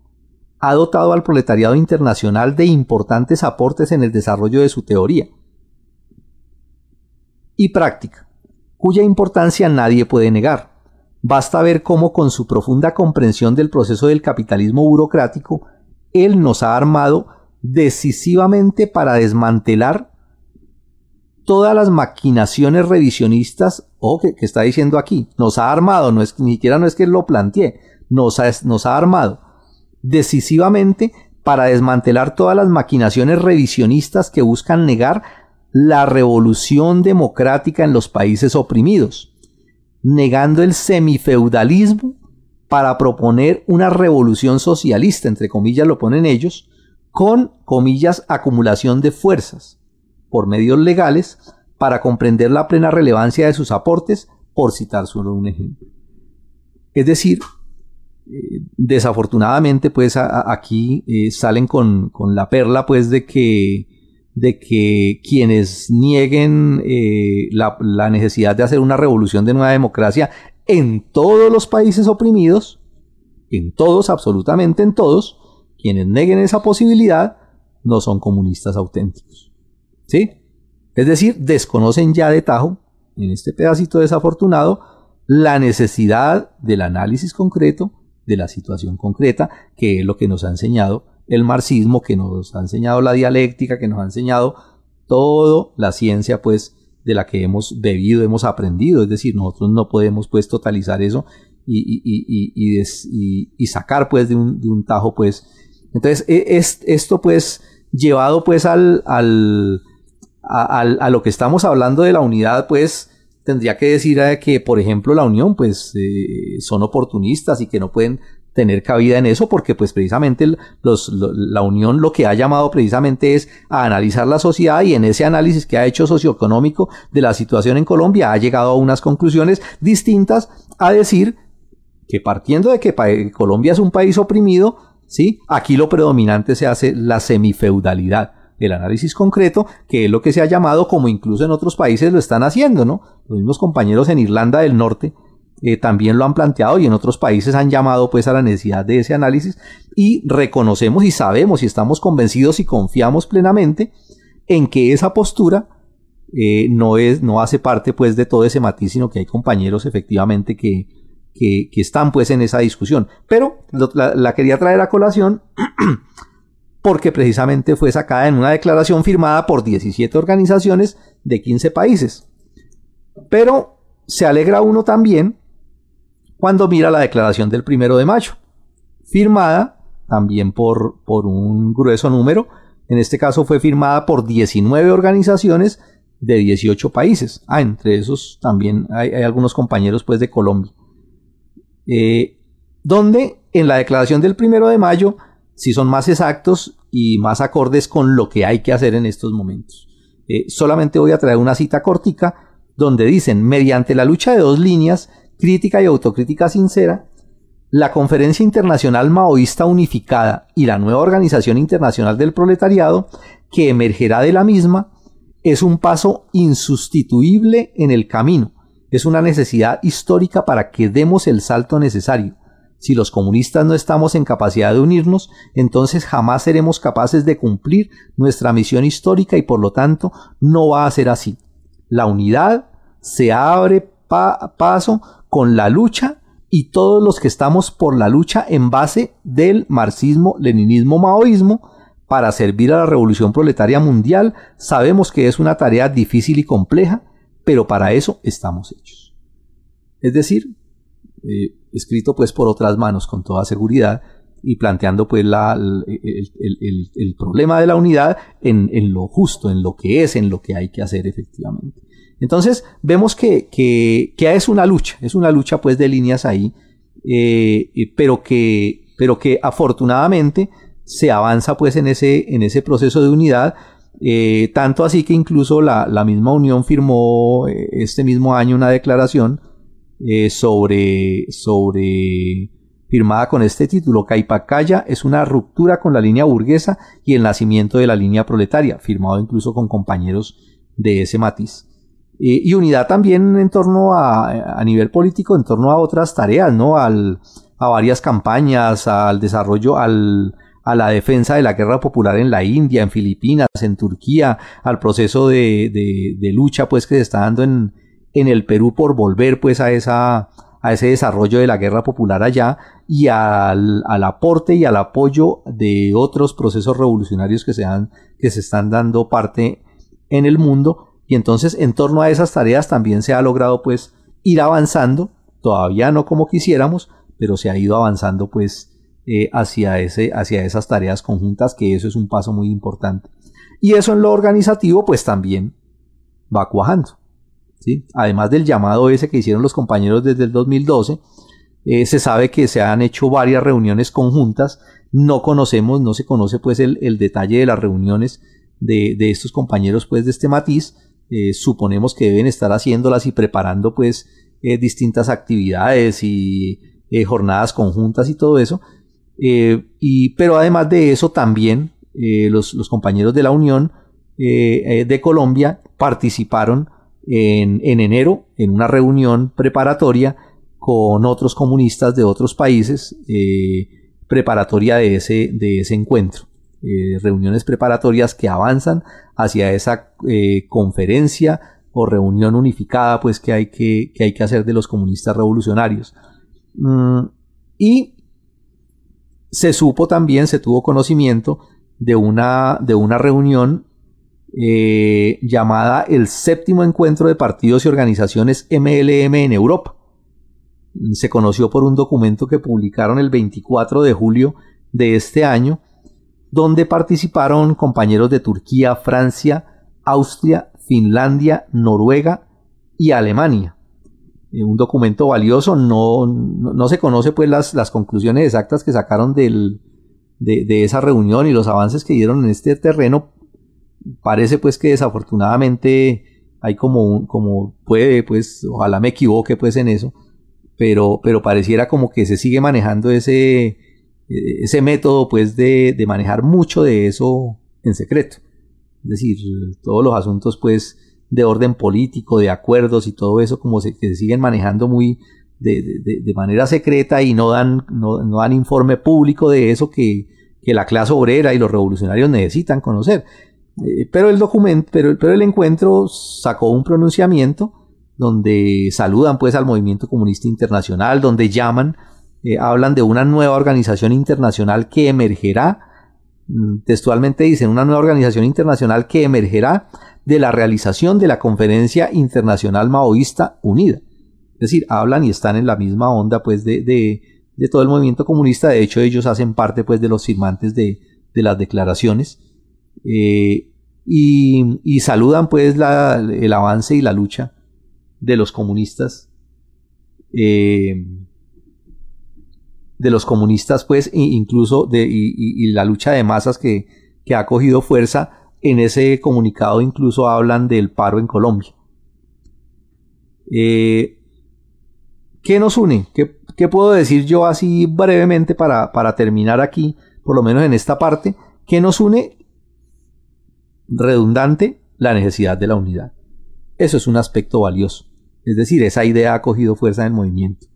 ha dotado al proletariado internacional de importantes aportes en el desarrollo de su teoría y práctica, cuya importancia nadie puede negar. Basta ver cómo con su profunda comprensión del proceso del capitalismo burocrático, él nos ha armado decisivamente para desmantelar todas las maquinaciones revisionistas, o que, está diciendo aquí, nos ha armado, no es, ni siquiera no es que lo plantee, nos nos ha armado decisivamente para desmantelar todas las maquinaciones revisionistas que buscan negar la revolución democrática en los países oprimidos, negando el semifeudalismo para proponer una revolución socialista, entre comillas lo ponen ellos, con comillas acumulación de fuerzas por medios legales para comprender la plena relevancia de sus aportes, por citar solo un ejemplo. Es decir, desafortunadamente pues aquí eh, salen con, la perla pues de que de que quienes nieguen eh, la, necesidad de hacer una revolución de nueva democracia en todos los países oprimidos, en todos, absolutamente en todos, quienes neguen esa posibilidad no son comunistas auténticos. ¿Sí? Es decir, desconocen ya de tajo, en este pedacito desafortunado, la necesidad del análisis concreto de la situación concreta, que es lo que nos ha enseñado el marxismo, que nos ha enseñado la dialéctica, que nos ha enseñado toda la ciencia, pues, de la que hemos bebido, hemos aprendido. Es decir, nosotros no podemos, pues, totalizar eso y, y, sacar, pues, de un, de un, tajo, pues. Entonces, e, es, esto, pues, llevado, pues, al, al, a, a lo que estamos hablando de la unidad, pues, tendría que decir eh, que, por ejemplo, la Unión, pues, eh, son oportunistas y que no pueden tener cabida en eso porque pues precisamente los, la Unión lo que ha llamado precisamente es a analizar la sociedad y en ese análisis que ha hecho socioeconómico de la situación en Colombia ha llegado a unas conclusiones distintas a decir que partiendo de que Colombia es un país oprimido, ¿sí? aquí lo predominante se hace la semifeudalidad el análisis concreto, que es lo que se ha llamado, como incluso en otros países lo están haciendo, ¿no? Los mismos compañeros en Irlanda del Norte eh, también lo han planteado y en otros países han llamado pues a la necesidad de ese análisis y reconocemos y sabemos y estamos convencidos y confiamos plenamente en que esa postura eh, no, es, no hace parte pues de todo ese matiz, sino que hay compañeros efectivamente que, que, están pues en esa discusión. Pero la, la quería traer a colación porque precisamente fue sacada en una declaración firmada por 17 organizaciones de 15 países. Pero se alegra uno también cuando mira la declaración del primero de mayo, firmada también por, por un grueso número, en este caso fue firmada por 19 organizaciones de 18 países. Ah, entre esos también hay, algunos compañeros pues de Colombia. Eh, donde en la declaración del primero de mayo si son más exactos y más acordes con lo que hay que hacer en estos momentos. Eh, solamente voy a traer una cita cortica donde dicen, mediante la lucha de dos líneas, crítica y autocrítica sincera, la Conferencia Internacional Maoísta Unificada y la nueva Organización Internacional del Proletariado, que emergerá de la misma, es un paso insustituible en el camino, es una necesidad histórica para que demos el salto necesario. Si los comunistas no estamos en capacidad de unirnos, entonces jamás seremos capaces de cumplir nuestra misión histórica y por lo tanto no va a ser así. La unidad se abre paso con la lucha y todos los que estamos por la lucha en base del marxismo, leninismo, maoísmo, para servir a la revolución proletaria mundial, sabemos que es una tarea difícil y compleja, pero para eso estamos hechos. Es decir, eh, escrito pues por otras manos con toda seguridad y planteando pues la, el, problema de la unidad en, lo justo, en lo que es, en lo que hay que hacer efectivamente. Entonces vemos que, que, es una lucha, es una lucha pues de líneas ahí, eh, pero, que, pero que afortunadamente se avanza pues en ese, en ese proceso de unidad, eh, tanto así que incluso la, la misma Unión firmó este mismo año una declaración eh, sobre, sobre firmada con este título, Caipacaya es una ruptura con la línea burguesa y el nacimiento de la línea proletaria, firmado incluso con compañeros de ese matiz. Eh, y unidad también en torno a, a, nivel político, en torno a otras tareas, ¿no? Al, a varias campañas, al desarrollo, al, a la defensa de la guerra popular en la India, en Filipinas, en Turquía, al proceso de, de, de lucha pues que se está dando en, en el Perú por volver pues a esa a ese desarrollo de la guerra popular allá y al, aporte y al apoyo de otros procesos revolucionarios que se, que se están dando parte en el mundo. Y entonces en torno a esas tareas también se ha logrado pues ir avanzando todavía no como quisiéramos pero se ha ido avanzando pues eh, hacia, ese, hacia esas tareas conjuntas que eso es un paso muy importante. Y eso en lo organizativo pues también va cuajando Además del llamado ese que hicieron los compañeros desde el 2012, eh, se sabe que se han hecho varias reuniones conjuntas. No conocemos, no se conoce pues el, detalle de las reuniones de, estos compañeros pues de este matiz. Eh, suponemos que deben estar haciéndolas y preparando pues eh, distintas actividades y jornadas conjuntas y todo eso. y, pero además de eso también los, los, compañeros de la Unión de Colombia participaron en, enero en una reunión preparatoria con otros comunistas de otros países, eh, preparatoria de ese, de ese encuentro. Eh, reuniones preparatorias que avanzan hacia esa eh, conferencia o reunión unificada pues que hay que, que, hay que hacer de los comunistas revolucionarios. Mm, y se supo también, se tuvo conocimiento de una, de una reunión eh, llamada el séptimo encuentro de partidos y organizaciones MLM en Europa. Se conoció por un documento que publicaron el 24 de julio de este año, donde participaron compañeros de Turquía, Francia, Austria, Finlandia, Noruega y Alemania. Eh, un documento valioso, no, no, se conoce pues las, las, conclusiones exactas que sacaron del, de, de, esa reunión y los avances que dieron en este terreno, parece pues que desafortunadamente hay como un, como puede, pues, ojalá me equivoque pues en eso, pero, pero pareciera como que se sigue manejando ese, ese método pues de, de manejar mucho de eso en secreto. Es decir, todos los asuntos pues de orden político, de acuerdos y todo eso como se, que se siguen manejando muy de, de, de manera secreta y no dan, no, no, dan informe público de eso que, que, la clase obrera y los revolucionarios necesitan conocer. Eh, pero el documento, pero, el encuentro sacó un pronunciamiento donde saludan pues al movimiento comunista internacional, donde llaman, eh, hablan de una nueva organización internacional que emergerá. Mm, textualmente dicen, una nueva organización internacional que emergerá de la realización de la Conferencia Internacional Maoísta Unida. Es decir, hablan y están en la misma onda pues de, todo el movimiento comunista, de hecho ellos hacen parte pues de los firmantes de las declaraciones eh, y, saludan pues el avance y la lucha de los comunistas eh, de los comunistas, pues, incluso de y, la lucha de masas que, que, ha cogido fuerza. En ese comunicado incluso hablan del paro en Colombia. Eh, ¿Qué nos une? ¿Qué, ¿Qué, puedo decir yo así brevemente para, para terminar aquí, por lo menos en esta parte? ¿Qué nos une? Redundante, la necesidad de la unidad. Eso es un aspecto valioso. Es decir, esa idea ha cogido fuerza en el movimiento.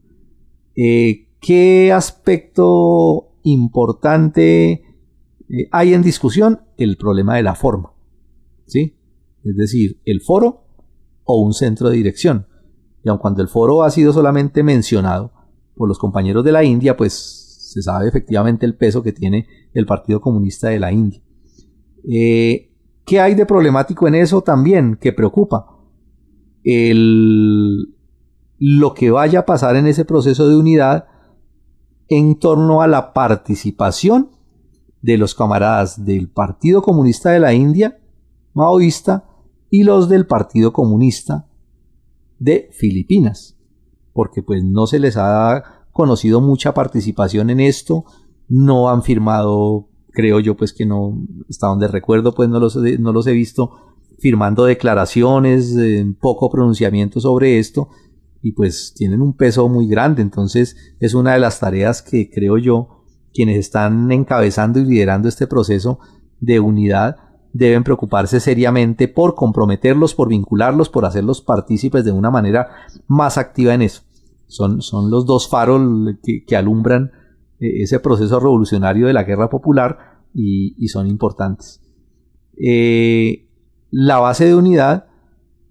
Eh, ¿Qué aspecto importante eh, hay en discusión? El problema de la forma. ¿Sí? Es decir, el foro o un centro de dirección. Y aun cuando el foro ha sido solamente mencionado por los compañeros de la India, pues se sabe efectivamente el peso que tiene el Partido Comunista de la India. Eh, ¿Qué hay de problemático en eso también que preocupa? El, lo que vaya a pasar en ese proceso de unidad en torno a la participación de los camaradas del Partido Comunista de la India, maoísta, y los del Partido Comunista de Filipinas, porque pues no se les ha conocido mucha participación en esto, no han firmado, creo yo pues que no, hasta donde recuerdo pues no los, no los he visto firmando declaraciones, eh, poco pronunciamiento sobre esto, y pues tienen un peso muy grande. Entonces es una de las tareas que creo yo quienes están encabezando y liderando este proceso de unidad deben preocuparse seriamente por comprometerlos, por vincularlos, por hacerlos partícipes de una manera más activa en eso. Son, son los dos faros que, alumbran ese proceso revolucionario de la guerra popular y, son importantes. Eh, la base de unidad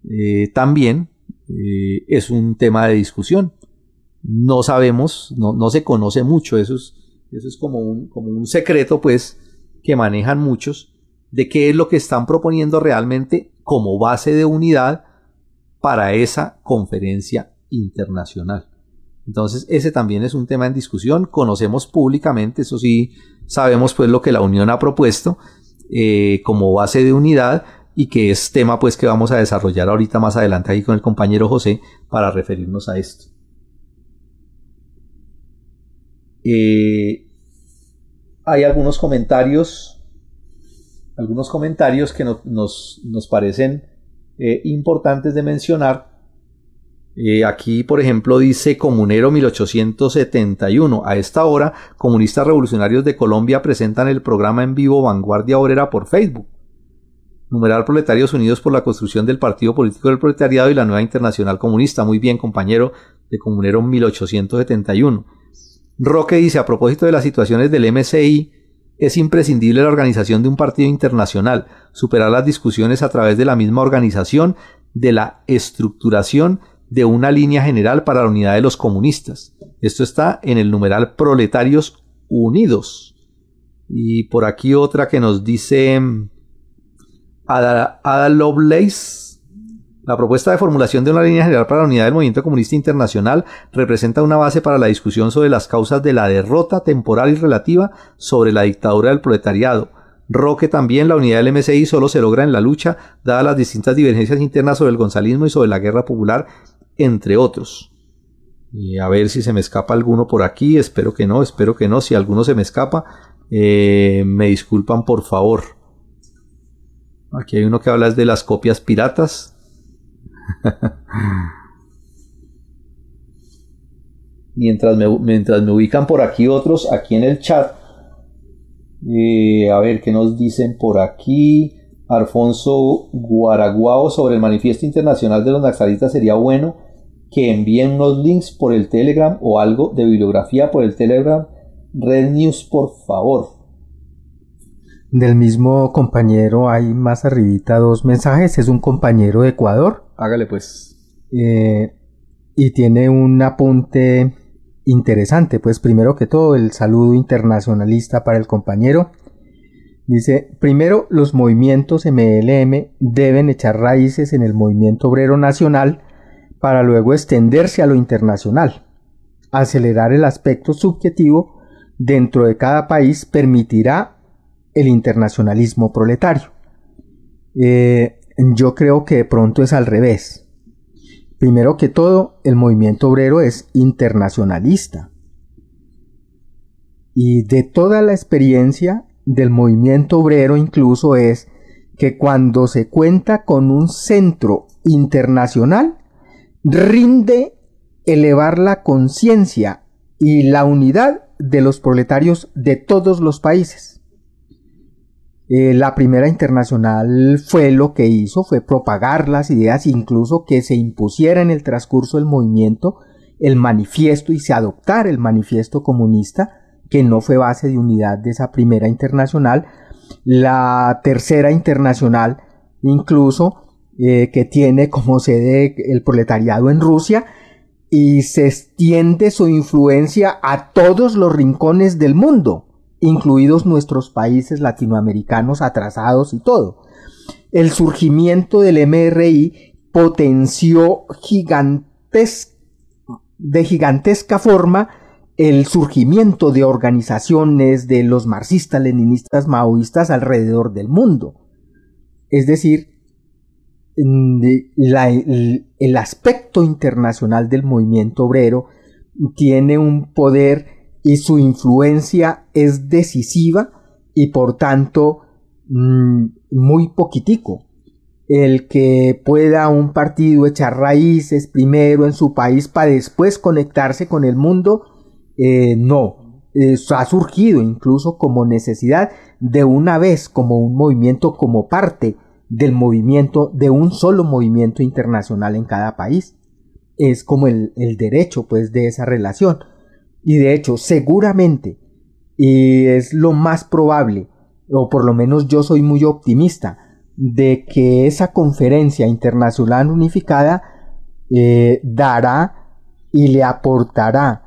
eh, también eh, es un tema de discusión. No sabemos, no, no se conoce mucho, eso es, eso es como, un, como un secreto pues que manejan muchos de qué es lo que están proponiendo realmente como base de unidad para esa conferencia internacional. Entonces, ese también es un tema en discusión. Conocemos públicamente, eso sí, sabemos pues lo que la Unión ha propuesto eh, como base de unidad, y que es tema pues que vamos a desarrollar ahorita más adelante aquí con el compañero José para referirnos a esto. Eh, hay algunos comentarios, algunos comentarios que nos, nos, parecen eh, importantes de mencionar. Eh, aquí, por ejemplo, dice Comunero 1871. A esta hora, comunistas revolucionarios de Colombia presentan el programa en vivo Vanguardia Obrera por Facebook numeral Proletarios Unidos por la construcción del Partido Político del Proletariado y la nueva Internacional Comunista. Muy bien, compañero de Comunero 1871. Roque dice, a propósito de las situaciones del MCI, es imprescindible la organización de un partido internacional, superar las discusiones a través de la misma organización, de la estructuración de una línea general para la unidad de los comunistas. Esto está en el numeral Proletarios Unidos. Y por aquí otra que nos dice Ada, Ada Lovelace. La propuesta de formulación de una línea general para la unidad del movimiento comunista internacional representa una base para la discusión sobre las causas de la derrota temporal y relativa sobre la dictadura del proletariado. Roque también la unidad del MCI solo se logra en la lucha, dadas las distintas divergencias internas sobre el gonzalismo y sobre la guerra popular, entre otros. Y a ver si se me escapa alguno por aquí, espero que no, espero que no, si alguno se me escapa, eh, me disculpan por favor. Aquí hay uno que habla de las copias piratas. mientras me, mientras me ubican por aquí otros, aquí en el chat. Eh, a ver, ¿qué nos dicen por aquí? Alfonso Guaraguao sobre el manifiesto internacional de los naxalistas sería bueno que envíen unos links por el Telegram o algo de bibliografía por el Telegram. Red News, por favor. Del mismo compañero hay más arribita dos mensajes. Es un compañero de Ecuador. Hágale pues. Eh, y tiene un apunte interesante. Pues primero que todo el saludo internacionalista para el compañero. Dice, primero los movimientos MLM deben echar raíces en el movimiento obrero nacional para luego extenderse a lo internacional. Acelerar el aspecto subjetivo dentro de cada país permitirá el internacionalismo proletario. Eh, yo creo que de pronto es al revés. Primero que todo, el movimiento obrero es internacionalista. Y de toda la experiencia del movimiento obrero incluso es que cuando se cuenta con un centro internacional, rinde elevar la conciencia y la unidad de los proletarios de todos los países. Eh, la primera internacional fue lo que hizo, fue propagar las ideas, incluso que se impusiera en el transcurso del movimiento el manifiesto y se adoptara el manifiesto comunista, que no fue base de unidad de esa primera internacional. La tercera internacional, incluso, eh, que tiene como sede el proletariado en Rusia y se extiende su influencia a todos los rincones del mundo, incluidos nuestros países latinoamericanos atrasados y todo. El surgimiento del MRI potenció de gigantesca forma el surgimiento de organizaciones de los marxistas, leninistas, maoístas alrededor del mundo. Es decir, el, aspecto internacional del movimiento obrero tiene un poder y su influencia es decisiva y por tanto mm, muy poquitico. El que pueda un partido echar raíces primero en su país para después conectarse con el mundo, eh, no. Eso ha surgido incluso como necesidad de una vez, como un movimiento, como parte del movimiento, de un solo movimiento internacional en cada país. Es como el, derecho pues de esa relación. Y de hecho, seguramente, y es lo más probable, o por lo menos yo soy muy optimista, de que esa conferencia internacional unificada eh, dará y le aportará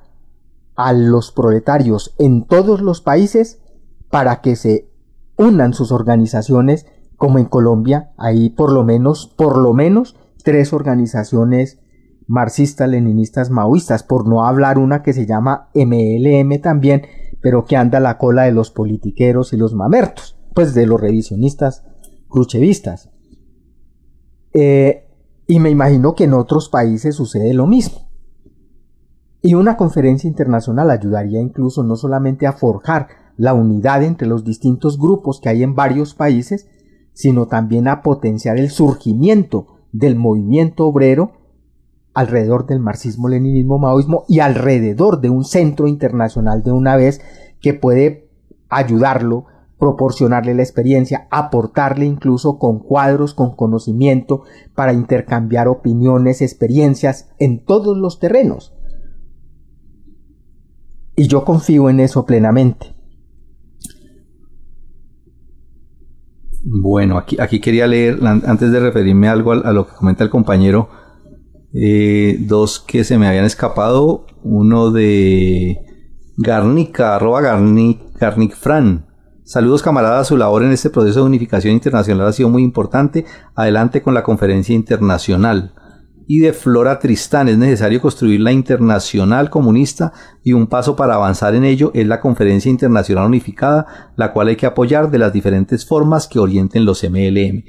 a los proletarios en todos los países para que se unan sus organizaciones como en Colombia hay por lo menos, por lo menos tres organizaciones marxistas, leninistas, maoístas, por no hablar una que se llama MLM también, pero que anda a la cola de los politiqueros y los mamertos, pues de los revisionistas cruchevistas. Eh, y me imagino que en otros países sucede lo mismo. Y una conferencia internacional ayudaría incluso no solamente a forjar la unidad entre los distintos grupos que hay en varios países, sino también a potenciar el surgimiento del movimiento obrero alrededor del marxismo, leninismo, maoísmo y alrededor de un centro internacional de una vez que puede ayudarlo, proporcionarle la experiencia, aportarle incluso con cuadros, con conocimiento para intercambiar opiniones, experiencias en todos los terrenos. Y yo confío en eso plenamente. Bueno, aquí, aquí quería leer, antes de referirme algo a, lo que comenta el compañero, eh, dos que se me habían escapado. Uno de Garnica, arroba Garnic, Fran. Saludos camaradas, su labor en este proceso de unificación internacional ha sido muy importante. Adelante con la conferencia internacional y de Flora Tristán. Es necesario construir la internacional comunista y un paso para avanzar en ello es la Conferencia Internacional Unificada, la cual hay que apoyar de las diferentes formas que orienten los MLM.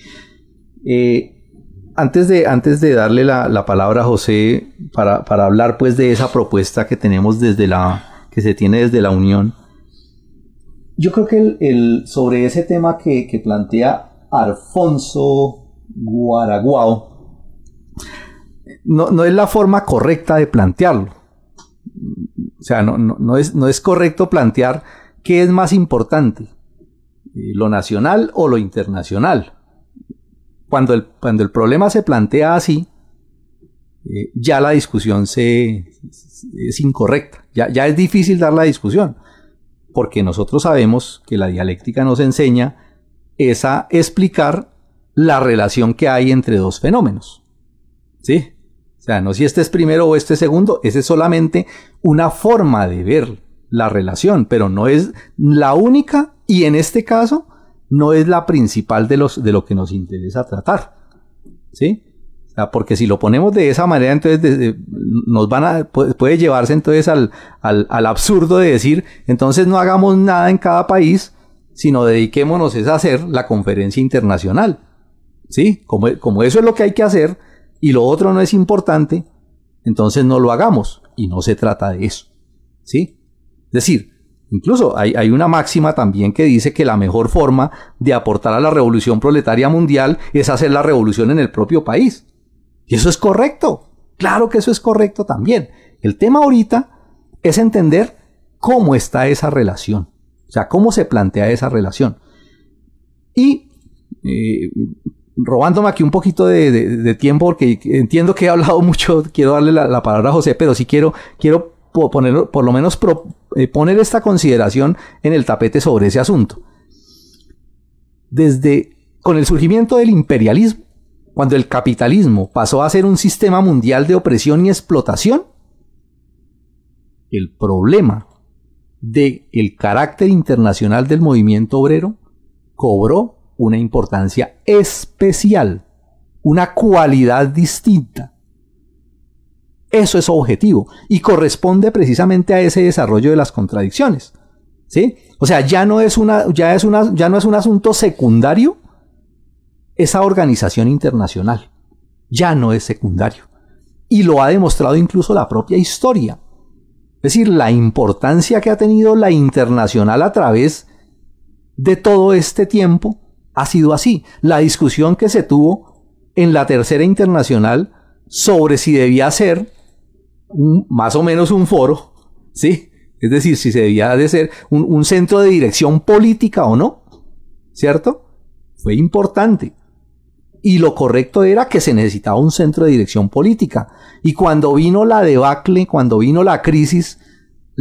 Eh, antes, de, antes de darle la, palabra a José para, hablar pues de esa propuesta que tenemos desde la que se tiene desde la Unión, yo creo que el, sobre ese tema que, que plantea Alfonso Guaraguao, no, es la forma correcta de plantearlo. O sea, no, no, no, es, no es correcto plantear qué es más importante, eh, lo nacional o lo internacional. Cuando el, cuando el problema se plantea así, eh, ya la discusión se, es incorrecta, ya, ya es difícil dar la discusión, porque nosotros sabemos que la dialéctica nos enseña es a explicar la relación que hay entre dos fenómenos. ¿Sí? O sea, no si este es primero o este es segundo, esa es solamente una forma de ver la relación, pero no es la única y en este caso no es la principal de, los, de lo que nos interesa tratar. ¿Sí? Porque si lo ponemos de esa manera, entonces nos van a, puede, llevarse entonces al, al, al, absurdo de decir, entonces no hagamos nada en cada país, sino dediquémonos a hacer la conferencia internacional. ¿Sí? Como, como eso es lo que hay que hacer y lo otro no es importante, entonces no lo hagamos. Y no se trata de eso. ¿Sí? Es decir, incluso hay, una máxima también que dice que la mejor forma de aportar a la revolución proletaria mundial es hacer la revolución en el propio país. Y eso es correcto. Claro que eso es correcto también. El tema ahorita es entender cómo está esa relación. O sea, cómo se plantea esa relación. Y eh, robándome aquí un poquito de, tiempo, porque entiendo que he hablado mucho, quiero darle la, palabra a José, pero sí quiero, quiero poner, por lo menos eh, poner esta consideración en el tapete sobre ese asunto. Desde, con el surgimiento del imperialismo, cuando el capitalismo pasó a ser un sistema mundial de opresión y explotación, el problema del el carácter internacional del movimiento obrero cobró una importancia especial, una cualidad distinta. Eso es objetivo y corresponde precisamente a ese desarrollo de las contradicciones. ¿Sí? O sea, ya no es una ya es una ya no es un asunto secundario esa organización internacional. Ya no es secundario. Y lo ha demostrado incluso la propia historia. Es decir, la importancia que ha tenido la internacional a través de todo este tiempo ha sido así. La discusión que se tuvo en la tercera internacional sobre si debía ser más o menos un foro, ¿sí? Es decir, si se debía de ser un, un centro de dirección política o no, ¿cierto? Fue importante. Y lo correcto era que se necesitaba un centro de dirección política. Y cuando vino la debacle, cuando vino la crisis,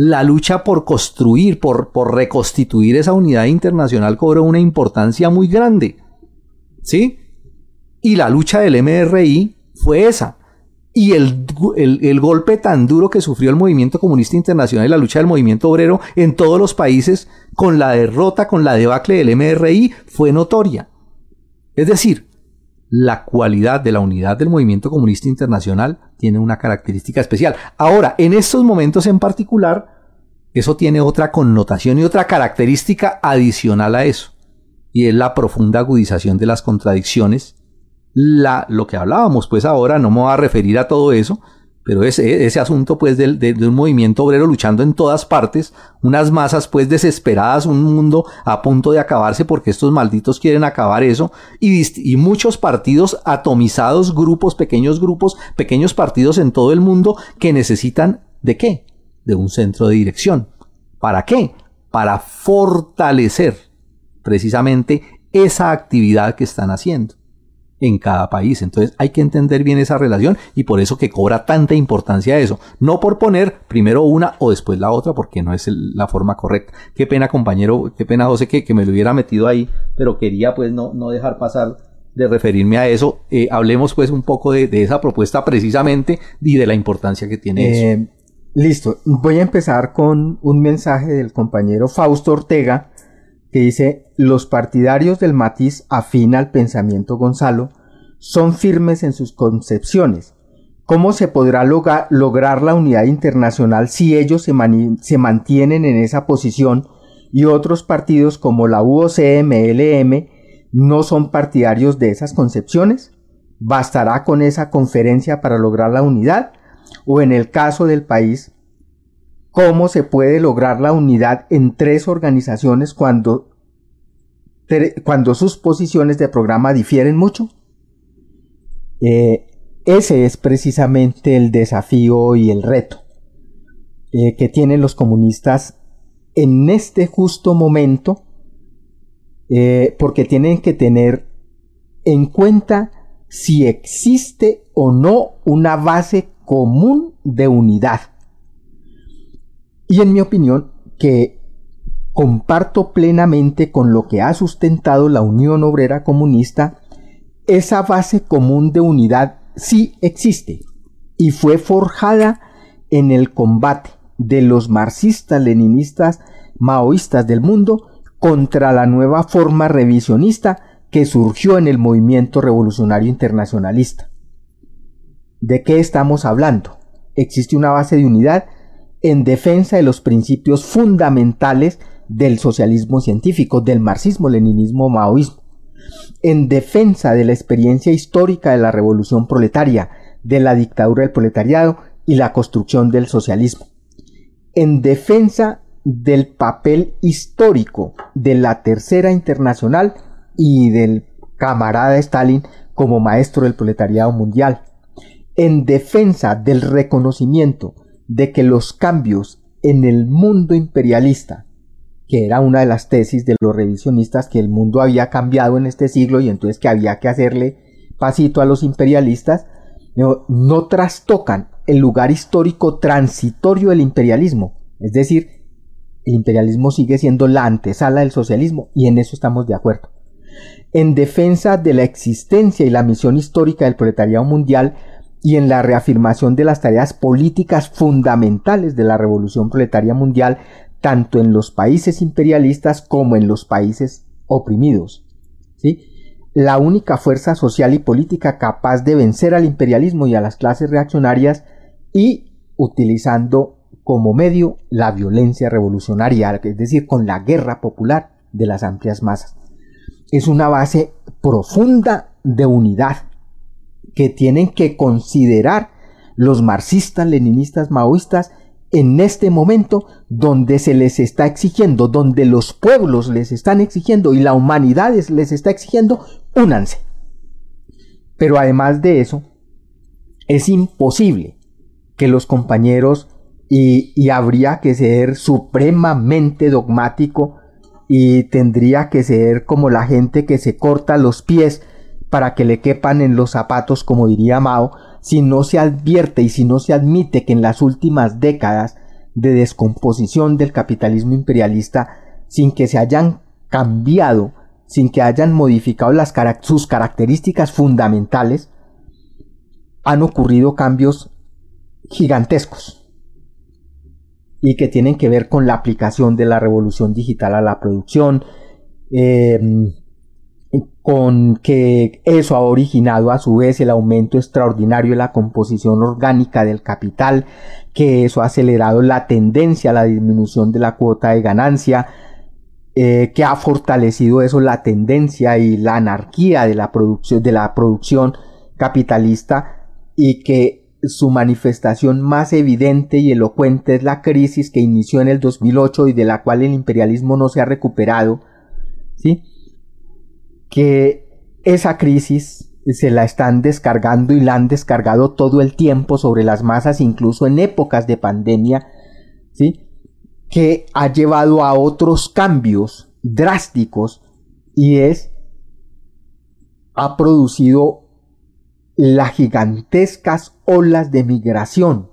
la lucha por construir, por, por reconstituir esa unidad internacional cobró una importancia muy grande. ¿Sí? Y la lucha del MRI fue esa. Y el, el, golpe tan duro que sufrió el movimiento comunista internacional y la lucha del movimiento obrero en todos los países con la derrota, con la debacle del MRI, fue notoria. Es decir, la cualidad de la unidad del movimiento comunista internacional tiene una característica especial. Ahora, en estos momentos en particular, eso tiene otra connotación y otra característica adicional a eso. Y es la profunda agudización de las contradicciones. La, lo que hablábamos, pues ahora no me voy a referir a todo eso, pero ese, ese asunto pues de, de, un movimiento obrero luchando en todas partes, unas masas pues desesperadas, un mundo a punto de acabarse porque estos malditos quieren acabar eso, y, y muchos partidos atomizados, grupos, pequeños grupos, pequeños partidos en todo el mundo que necesitan de qué? De un centro de dirección. ¿Para qué? Para fortalecer precisamente esa actividad que están haciendo en cada país. Entonces hay que entender bien esa relación y por eso que cobra tanta importancia eso. No por poner primero una o después la otra porque no es la forma correcta. Qué pena compañero, qué pena José que, me lo hubiera metido ahí, pero quería pues no, no dejar pasar de referirme a eso. Eh, hablemos pues un poco de, esa propuesta precisamente y de la importancia que tiene eh, eso. Listo, voy a empezar con un mensaje del compañero Fausto Ortega que dice, los partidarios del matiz afín al pensamiento Gonzalo son firmes en sus concepciones. ¿Cómo se podrá lograr la unidad internacional si ellos se, se, mantienen en esa posición y otros partidos como la UOCMLM no son partidarios de esas concepciones? ¿Bastará con esa conferencia para lograr la unidad? O en el caso del país, cómo se puede lograr la unidad en tres organizaciones cuando, cuando sus posiciones de programa difieren mucho. Eh, ese es precisamente el desafío y el reto. eh, que tienen los comunistas en este justo momento, eh, porque tienen que tener en cuenta si existe o no una base común de unidad. Y en mi opinión, que comparto plenamente con lo que ha sustentado la Unión Obrera Comunista, esa base común de unidad sí existe y fue forjada en el combate de los marxistas, leninistas, maoístas del mundo contra la nueva forma revisionista que surgió en el movimiento revolucionario internacionalista. ¿De qué estamos hablando? Existe una base de unidad en defensa de los principios fundamentales del socialismo científico, del marxismo, leninismo, maoísmo, en defensa de la experiencia histórica de la revolución proletaria, de la dictadura del proletariado y la construcción del socialismo, en defensa del papel histórico de la Tercera Internacional y del camarada Stalin como maestro del proletariado mundial, en defensa del reconocimiento de que los cambios en el mundo imperialista, que era una de las tesis de los revisionistas, que el mundo había cambiado en este siglo y entonces que había que hacerle pasito a los imperialistas, no, no trastocan el lugar histórico transitorio del imperialismo. Es decir, el imperialismo sigue siendo la antesala del socialismo y en eso estamos de acuerdo en defensa de la existencia y la misión histórica del proletariado mundial y en la reafirmación de las tareas políticas fundamentales de la revolución proletaria mundial, tanto en los países imperialistas como en los países oprimidos. ¿sí? La única fuerza social y política capaz de vencer al imperialismo y a las clases reaccionarias y utilizando como medio la violencia revolucionaria, es decir, con la guerra popular de las amplias masas es una base profunda de unidad que tienen que considerar los marxistas, leninistas, maoístas en este momento donde se les está exigiendo, donde los pueblos les están exigiendo y la humanidad les está exigiendo, únanse. Pero además de eso, es imposible que los compañeros, y, y habría que ser supremamente dogmático, y tendría que ser como la gente que se corta los pies para que le quepan en los zapatos, como diría Mao, si no se advierte y si no se admite que en las últimas décadas de descomposición del capitalismo imperialista, sin que se hayan cambiado, sin que hayan modificado sus características fundamentales, han ocurrido cambios gigantescos y que tienen que ver con la aplicación de la revolución digital a la producción, em, con que eso ha originado a su vez el aumento extraordinario de la composición orgánica del capital, que eso ha acelerado la tendencia a la disminución de la cuota de ganancia, eh, que ha fortalecido eso la tendencia y la anarquía de la producción, de la producción capitalista y que su manifestación más evidente y elocuente es la crisis que inició en el 2008 y de la cual el imperialismo no se ha recuperado, ¿sí? Que esa crisis se la están descargando y la han descargado todo el tiempo sobre las masas, incluso en épocas de pandemia, ¿sí? que ha llevado a otros cambios drásticos y es ha producido las gigantescas olas de migración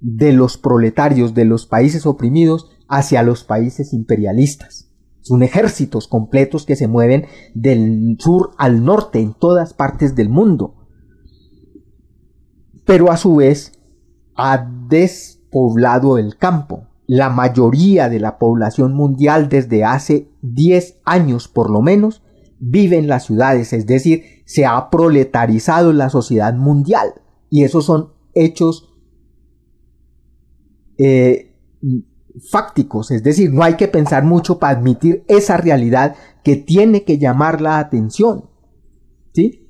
de los proletarios de los países oprimidos hacia los países imperialistas. Son ejércitos completos que se mueven del sur al norte en todas partes del mundo. Pero a su vez ha despoblado el campo. La mayoría de la población mundial desde hace 10 años por lo menos vive en las ciudades, es decir, se ha proletarizado la sociedad mundial. Y esos son hechos eh, fácticos, es decir, no hay que pensar mucho para admitir esa realidad que tiene que llamar la atención. ¿sí?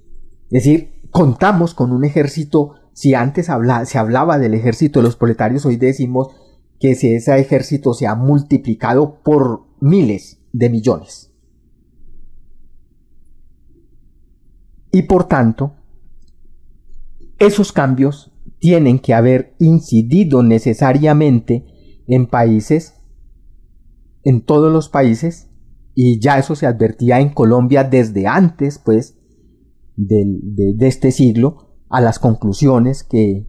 Es decir, contamos con un ejército, si antes se hablaba del ejército de los proletarios, hoy decimos que ese ejército se ha multiplicado por miles de millones. Y por tanto, esos cambios tienen que haber incidido necesariamente en países, en todos los países, y ya eso se advertía en Colombia desde antes, pues, de, de, este siglo, a las conclusiones que,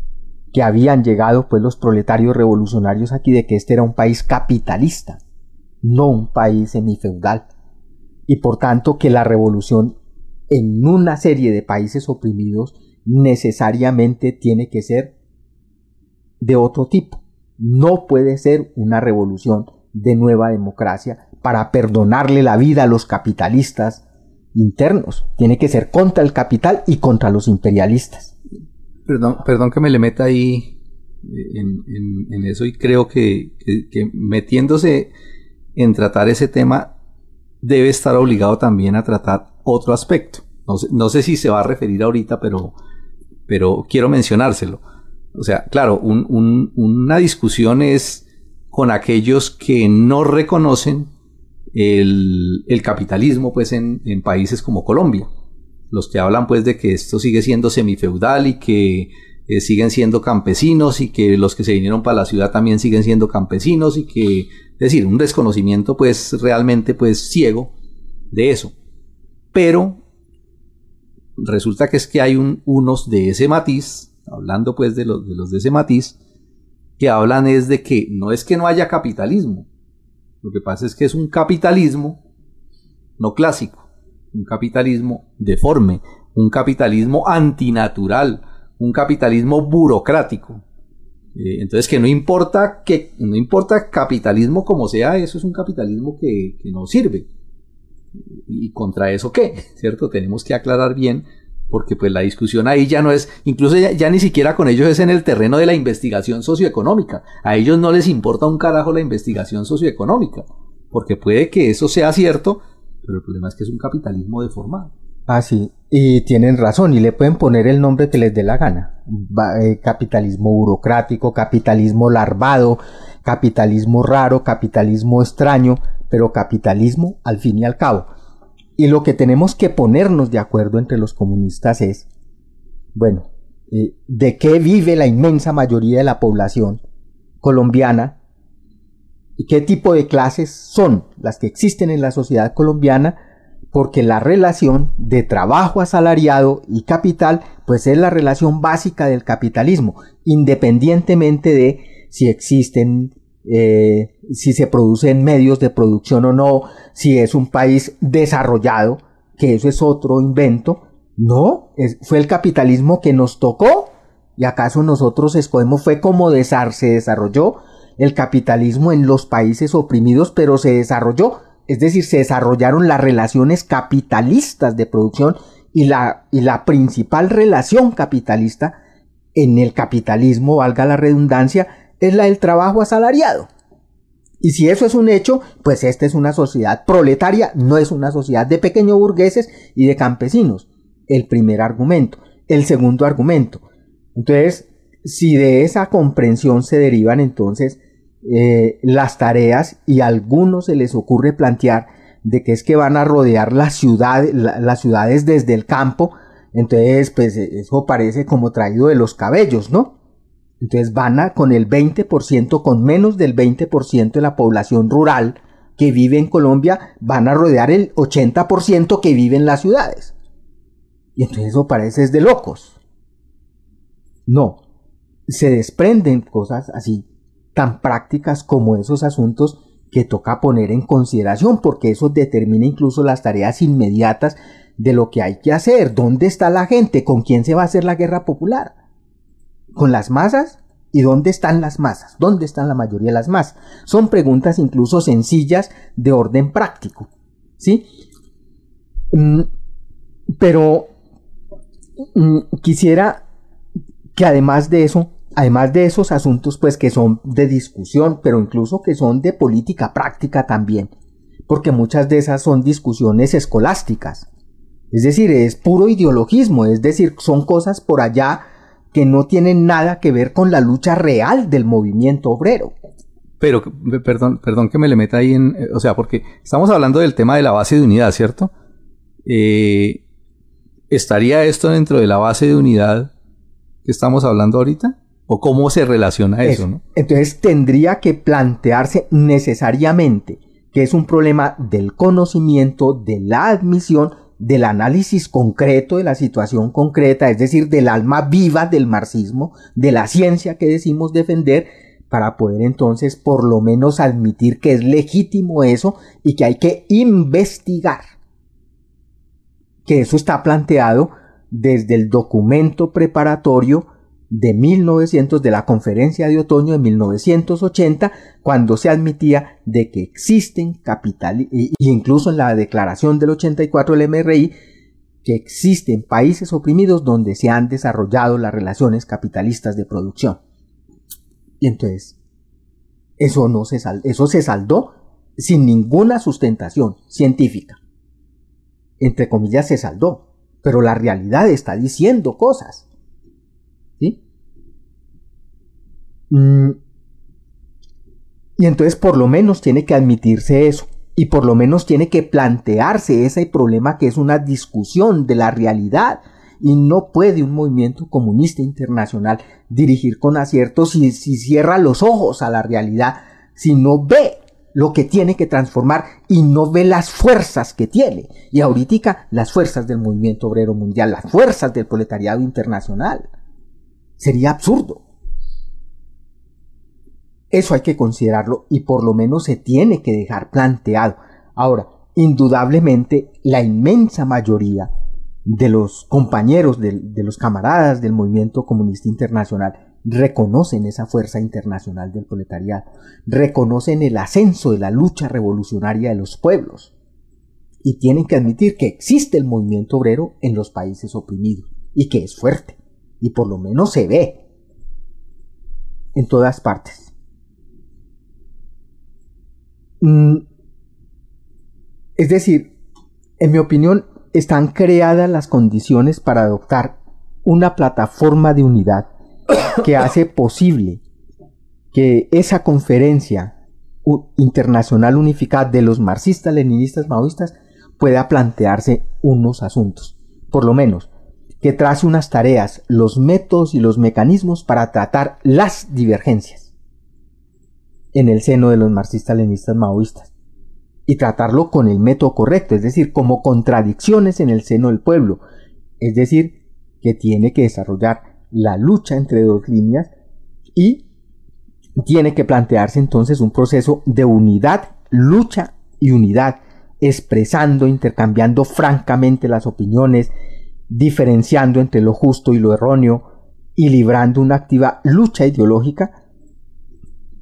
que habían llegado, pues, los proletarios revolucionarios aquí de que este era un país capitalista, no un país semifeudal, y por tanto que la revolución en una serie de países oprimidos necesariamente tiene que ser de otro tipo. No puede ser una revolución de nueva democracia para perdonarle la vida a los capitalistas internos. Tiene que ser contra el capital y contra los imperialistas. Perdón, perdón que me le meta ahí en, eso y creo que, metiéndose en tratar ese tema debe estar obligado también a tratar otro aspecto. No sé, si se va a referir ahorita, pero, pero quiero mencionárselo. O sea, claro, una discusión es con aquellos que no reconocen el, capitalismo pues en, países como Colombia. Los que hablan pues de que esto sigue siendo semifeudal y que eh, siguen siendo campesinos y que los que se vinieron para la ciudad también siguen siendo campesinos y que, es decir, un desconocimiento pues realmente pues ciego de eso. Pero resulta que es que hay unos de ese matiz, hablando pues de los, de los de ese matiz, que hablan es de que no es que no haya capitalismo, lo que pasa es que es un capitalismo no clásico, un capitalismo deforme, un capitalismo antinatural, un capitalismo burocrático. Eh, entonces que no importa que no importa capitalismo como sea, eso es un capitalismo que, que no sirve. ¿Y contra eso qué? ¿Cierto? Tenemos que aclarar bien porque pues la discusión ahí ya no es, incluso ya, ni siquiera con ellos es en el terreno de la investigación socioeconómica. A ellos no les importa un carajo la investigación socioeconómica, porque puede que eso sea cierto, pero el problema es que es un capitalismo deformado. Ah, sí, y tienen razón, y le pueden poner el nombre que les dé la gana. Eh, capitalismo burocrático, capitalismo larvado, capitalismo raro, capitalismo extraño, pero capitalismo al fin y al cabo. Y lo que tenemos que ponernos de acuerdo entre los comunistas es, bueno, eh, de qué vive la inmensa mayoría de la población colombiana y qué tipo de clases son las que existen en la sociedad colombiana, porque la relación de trabajo asalariado y capital, pues es la relación básica del capitalismo, independientemente de si existen eh, si se producen medios de producción o no, si es un país desarrollado, que eso es otro invento. No, fue el capitalismo que nos tocó. ¿Y acaso nosotros escogemos? Fue como se desarrolló el capitalismo en los países oprimidos, pero se desarrolló, es decir, se desarrollaron las relaciones capitalistas de producción y la, y la principal relación capitalista en el capitalismo, valga la redundancia, es la del trabajo asalariado. Y si eso es un hecho, pues esta es una sociedad proletaria, no es una sociedad de pequeños burgueses y de campesinos. El primer argumento. El segundo argumento. Entonces, si de esa comprensión se derivan entonces eh, las tareas y a algunos se les ocurre plantear de que es que van a rodear la ciudad, las ciudades desde el campo, entonces pues eso parece como traído de los cabellos, ¿no? Entonces van a, con el 20%, con menos del 20% de la población rural que vive en Colombia, van a rodear el 80% que vive en las ciudades. Y entonces eso parece de locos. No, se desprenden cosas así tan prácticas como esos asuntos que toca poner en consideración porque eso determina incluso las tareas inmediatas de lo que hay que hacer, dónde está la gente, con quién se va a hacer la guerra popular con las masas y dónde están las masas, dónde están la mayoría de las masas. Son preguntas incluso sencillas de orden práctico, ¿sí? Mm, pero mm, quisiera que además de eso, además de esos asuntos pues que son de discusión, pero incluso que son de política práctica también, porque muchas de esas son discusiones escolásticas. Es decir, es puro ideologismo, es decir, son cosas por allá que no tienen nada que ver con la lucha real del movimiento obrero. Pero, perdón, perdón que me le meta ahí en, o sea, porque estamos hablando del tema de la base de unidad, ¿cierto? Eh, ¿Estaría esto dentro de la base de unidad que estamos hablando ahorita? ¿O cómo se relaciona eso? ¿no? Entonces tendría que plantearse necesariamente que es un problema del conocimiento, de la admisión, del análisis concreto de la situación concreta, es decir, del alma viva del marxismo, de la ciencia que decimos defender, para poder entonces por lo menos admitir que es legítimo eso y que hay que investigar. Que eso está planteado desde el documento preparatorio de 1900 de la conferencia de otoño de 1980 cuando se admitía de que existen capital e incluso en la declaración del 84 del MRI que existen países oprimidos donde se han desarrollado las relaciones capitalistas de producción. Y entonces eso no se eso se saldó sin ninguna sustentación científica. Entre comillas se saldó, pero la realidad está diciendo cosas. Mm. Y entonces por lo menos tiene que admitirse eso. Y por lo menos tiene que plantearse ese problema que es una discusión de la realidad. Y no puede un movimiento comunista internacional dirigir con acierto si, si cierra los ojos a la realidad, si no ve lo que tiene que transformar y no ve las fuerzas que tiene. Y ahorita las fuerzas del movimiento obrero mundial, las fuerzas del proletariado internacional. Sería absurdo. Eso hay que considerarlo y por lo menos se tiene que dejar planteado. Ahora, indudablemente, la inmensa mayoría de los compañeros, de, los camaradas del movimiento comunista internacional reconocen esa fuerza internacional del proletariado, reconocen el ascenso de la lucha revolucionaria de los pueblos y tienen que admitir que existe el movimiento obrero en los países oprimidos y que es fuerte y por lo menos se ve en todas partes. Mm, es decir, en mi opinión, están creadas las condiciones para adoptar una plataforma de unidad que hace posible que esa conferencia internacional unificada de los marxistas, leninistas, maoístas pueda plantearse unos asuntos, por lo menos que trace unas tareas, los métodos y los mecanismos para tratar las divergencias en el seno de los marxistas-leninistas maoístas y tratarlo con el método correcto, es decir, como contradicciones en el seno del pueblo, es decir, que tiene que desarrollar la lucha entre dos líneas y tiene que plantearse entonces un proceso de unidad, lucha y unidad, expresando, intercambiando francamente las opiniones, diferenciando entre lo justo y lo erróneo y librando una activa lucha ideológica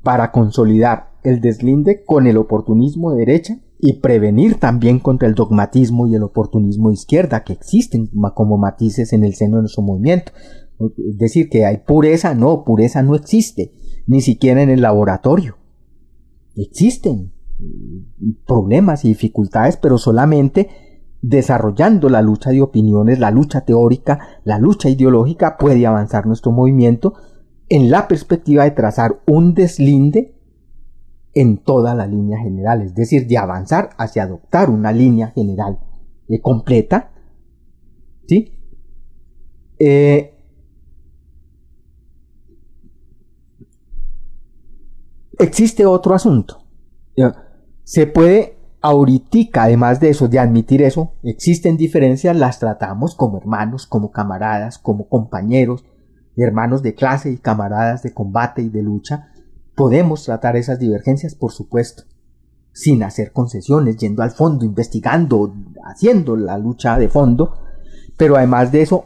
para consolidar el deslinde con el oportunismo de derecha y prevenir también contra el dogmatismo y el oportunismo de izquierda que existen como matices en el seno de nuestro movimiento. Es decir, que hay pureza, no, pureza no existe, ni siquiera en el laboratorio. Existen problemas y dificultades, pero solamente desarrollando la lucha de opiniones, la lucha teórica, la lucha ideológica, puede avanzar nuestro movimiento en la perspectiva de trazar un deslinde en toda la línea general, es decir, de avanzar hacia adoptar una línea general eh, completa. ¿sí? Eh, existe otro asunto. Se puede, ahorita, además de eso, de admitir eso, existen diferencias, las tratamos como hermanos, como camaradas, como compañeros, hermanos de clase y camaradas de combate y de lucha, podemos tratar esas divergencias, por supuesto, sin hacer concesiones, yendo al fondo, investigando, haciendo la lucha de fondo, pero además de eso,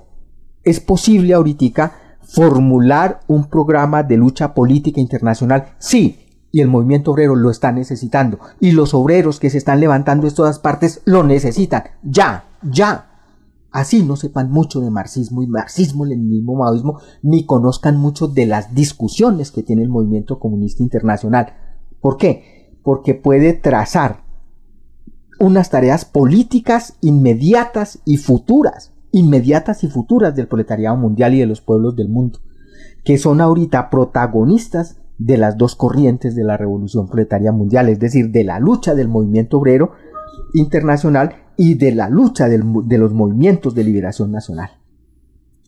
es posible ahorita formular un programa de lucha política internacional, sí, y el movimiento obrero lo está necesitando, y los obreros que se están levantando en todas partes lo necesitan, ya, ya, así no sepan mucho de marxismo y marxismo, leninismo, maoísmo, ni conozcan mucho de las discusiones que tiene el movimiento comunista internacional. ¿Por qué? Porque puede trazar unas tareas políticas inmediatas y futuras, inmediatas y futuras del proletariado mundial y de los pueblos del mundo, que son ahorita protagonistas de las dos corrientes de la revolución proletaria mundial, es decir, de la lucha del movimiento obrero internacional y de la lucha de los movimientos de liberación nacional.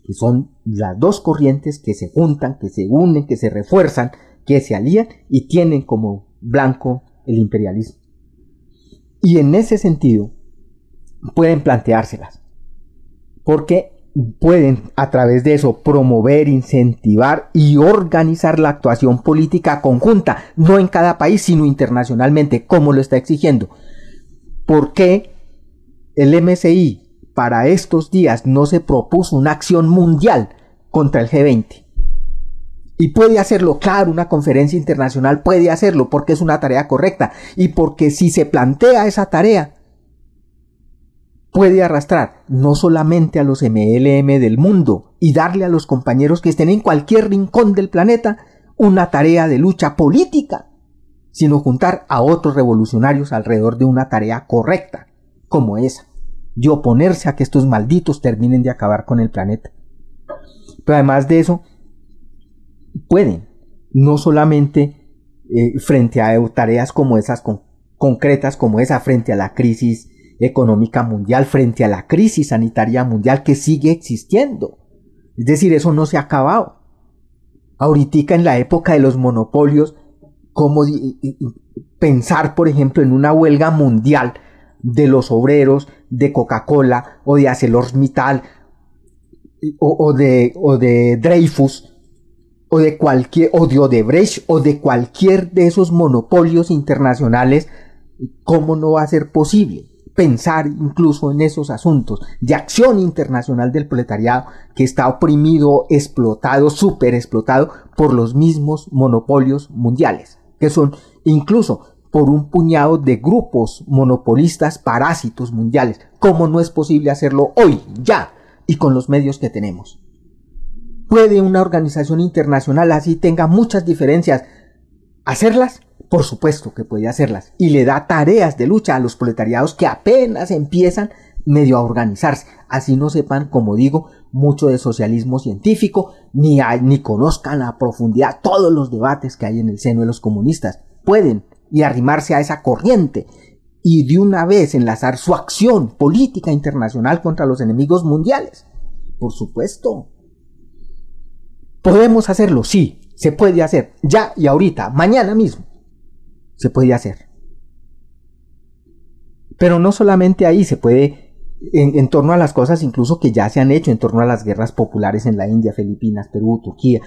que son las dos corrientes que se juntan, que se unen, que se refuerzan, que se alían y tienen como blanco el imperialismo. Y en ese sentido pueden planteárselas, porque pueden a través de eso promover, incentivar y organizar la actuación política conjunta, no en cada país, sino internacionalmente, como lo está exigiendo. ¿Por qué el MSI para estos días no se propuso una acción mundial contra el G20? Y puede hacerlo, claro, una conferencia internacional puede hacerlo porque es una tarea correcta y porque si se plantea esa tarea, puede arrastrar no solamente a los MLM del mundo y darle a los compañeros que estén en cualquier rincón del planeta una tarea de lucha política, sino juntar a otros revolucionarios alrededor de una tarea correcta, como esa, y oponerse a que estos malditos terminen de acabar con el planeta. Pero además de eso, pueden, no solamente eh, frente a tareas como esas concretas, como esa, frente a la crisis económica mundial, frente a la crisis sanitaria mundial que sigue existiendo. Es decir, eso no se ha acabado. Ahorita en la época de los monopolios, como pensar, por ejemplo, en una huelga mundial de los obreros de Coca-Cola o de ArcelorMittal o, de, o de Dreyfus o de cualquier o de Odebrecht o de cualquier de esos monopolios internacionales, ¿cómo no va a ser posible? pensar incluso en esos asuntos de acción internacional del proletariado que está oprimido, explotado, super explotado por los mismos monopolios mundiales, que son incluso por un puñado de grupos monopolistas parásitos mundiales. ¿Cómo no es posible hacerlo hoy, ya, y con los medios que tenemos? ¿Puede una organización internacional así tenga muchas diferencias hacerlas? Por supuesto que puede hacerlas y le da tareas de lucha a los proletariados que apenas empiezan medio a organizarse. Así no sepan, como digo, mucho de socialismo científico, ni, ni conozcan a profundidad todos los debates que hay en el seno de los comunistas. Pueden y arrimarse a esa corriente y de una vez enlazar su acción política internacional contra los enemigos mundiales. Por supuesto. ¿Podemos hacerlo? Sí, se puede hacer, ya y ahorita, mañana mismo se puede hacer. Pero no solamente ahí se puede, en, torno a las cosas incluso que ya se han hecho, en torno a las guerras populares en la India, Filipinas, Perú, Turquía,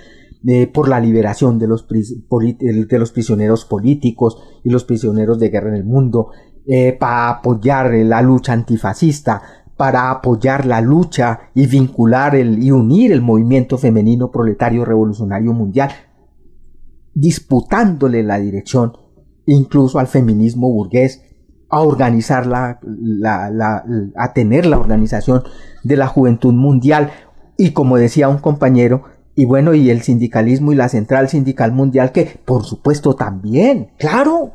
eh, por la liberación de los, prisioneros políticos y los prisioneros de guerra en el mundo, eh, para apoyar la lucha antifascista, para apoyar la lucha y vincular el, y unir el movimiento femenino proletario revolucionario mundial, disputándole la dirección incluso al feminismo burgués, a organizar la, a tener la organización de la juventud mundial y como decía un compañero, y bueno, y el sindicalismo y la central sindical mundial que por supuesto también, claro,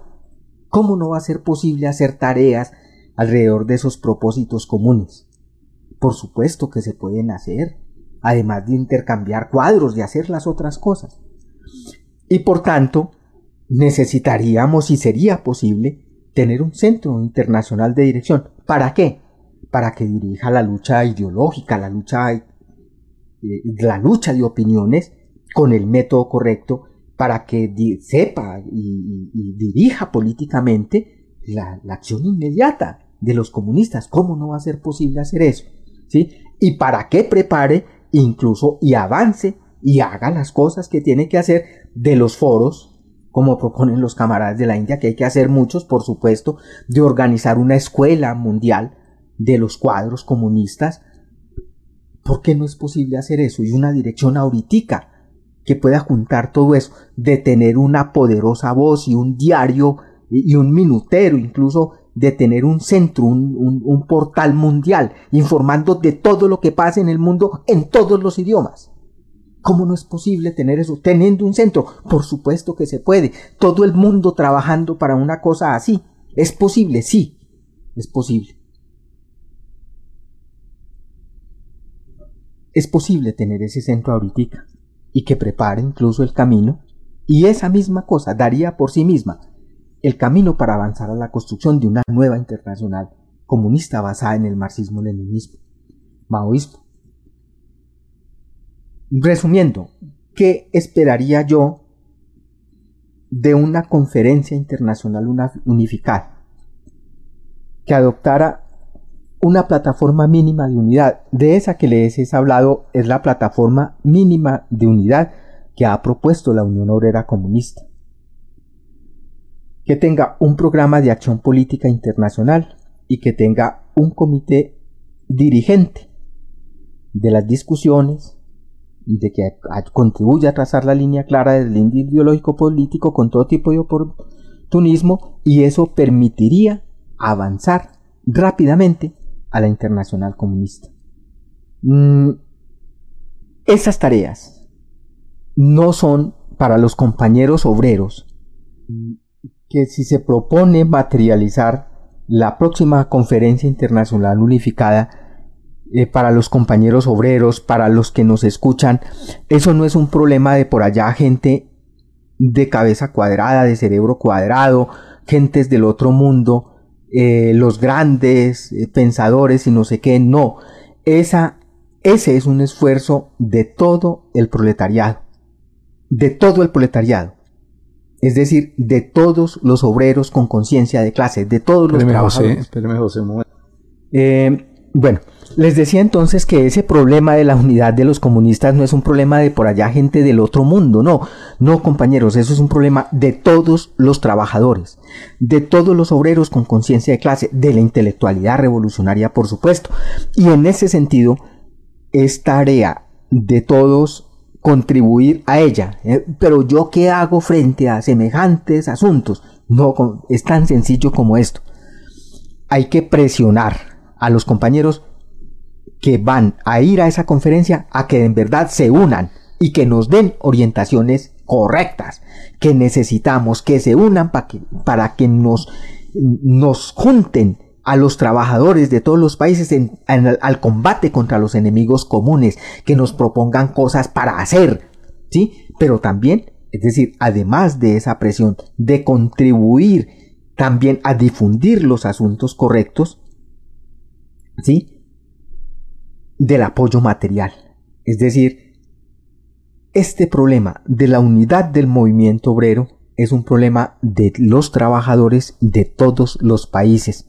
¿cómo no va a ser posible hacer tareas alrededor de esos propósitos comunes? Por supuesto que se pueden hacer, además de intercambiar cuadros, de hacer las otras cosas. Y por tanto, necesitaríamos y sería posible tener un centro internacional de dirección. ¿Para qué? Para que dirija la lucha ideológica, la lucha, eh, la lucha de opiniones con el método correcto, para que sepa y, dirija políticamente la, acción inmediata de los comunistas. ¿Cómo no va a ser posible hacer eso? ¿Sí? Y para que prepare incluso y avance y haga las cosas que tiene que hacer de los foros como proponen los camaradas de la India, que hay que hacer muchos, por supuesto, de organizar una escuela mundial de los cuadros comunistas. ¿Por qué no es posible hacer eso? Y una dirección ahorita que pueda juntar todo eso, de tener una poderosa voz y un diario y un minutero, incluso de tener un centro, un, un portal mundial, informando de todo lo que pasa en el mundo en todos los idiomas. ¿Cómo no es posible tener eso? Teniendo un centro, por supuesto que se puede. Todo el mundo trabajando para una cosa así. ¿Es posible? Sí, es posible. Es posible tener ese centro ahorita y que prepare incluso el camino. Y esa misma cosa daría por sí misma el camino para avanzar a la construcción de una nueva internacional comunista basada en el marxismo-leninismo, maoísmo resumiendo, ¿qué esperaría yo de una conferencia internacional unificada? Que adoptara una plataforma mínima de unidad. De esa que les he hablado es la plataforma mínima de unidad que ha propuesto la Unión Obrera Comunista. Que tenga un programa de acción política internacional y que tenga un comité dirigente de las discusiones, de que contribuya a trazar la línea clara del ideológico político con todo tipo de oportunismo y eso permitiría avanzar rápidamente a la internacional comunista. Mm, esas tareas no son para los compañeros obreros que si se propone materializar la próxima conferencia internacional unificada eh, para los compañeros obreros, para los que nos escuchan, eso no es un problema de por allá gente de cabeza cuadrada, de cerebro cuadrado, gentes del otro mundo, eh, los grandes eh, pensadores y no sé qué, no. Esa, ese es un esfuerzo de todo el proletariado, de todo el proletariado. Es decir, de todos los obreros con conciencia de clase, de todos los trabajadores. espéreme, José, un momento. Eh, bueno, les decía entonces que ese problema de la unidad de los comunistas no es un problema de por allá gente del otro mundo, no, no compañeros, eso es un problema de todos los trabajadores, de todos los obreros con conciencia de clase, de la intelectualidad revolucionaria por supuesto. Y en ese sentido es tarea de todos contribuir a ella. ¿eh? Pero yo qué hago frente a semejantes asuntos? No, es tan sencillo como esto. Hay que presionar a los compañeros que van a ir a esa conferencia a que en verdad se unan y que nos den orientaciones correctas, que necesitamos que se unan para que, para que nos, nos junten a los trabajadores de todos los países al combate contra los enemigos comunes, que nos propongan cosas para hacer, ¿sí? Pero también, es decir, además de esa presión de contribuir también a difundir los asuntos correctos, ¿sí? Del apoyo material. Es decir, este problema de la unidad del movimiento obrero es un problema de los trabajadores de todos los países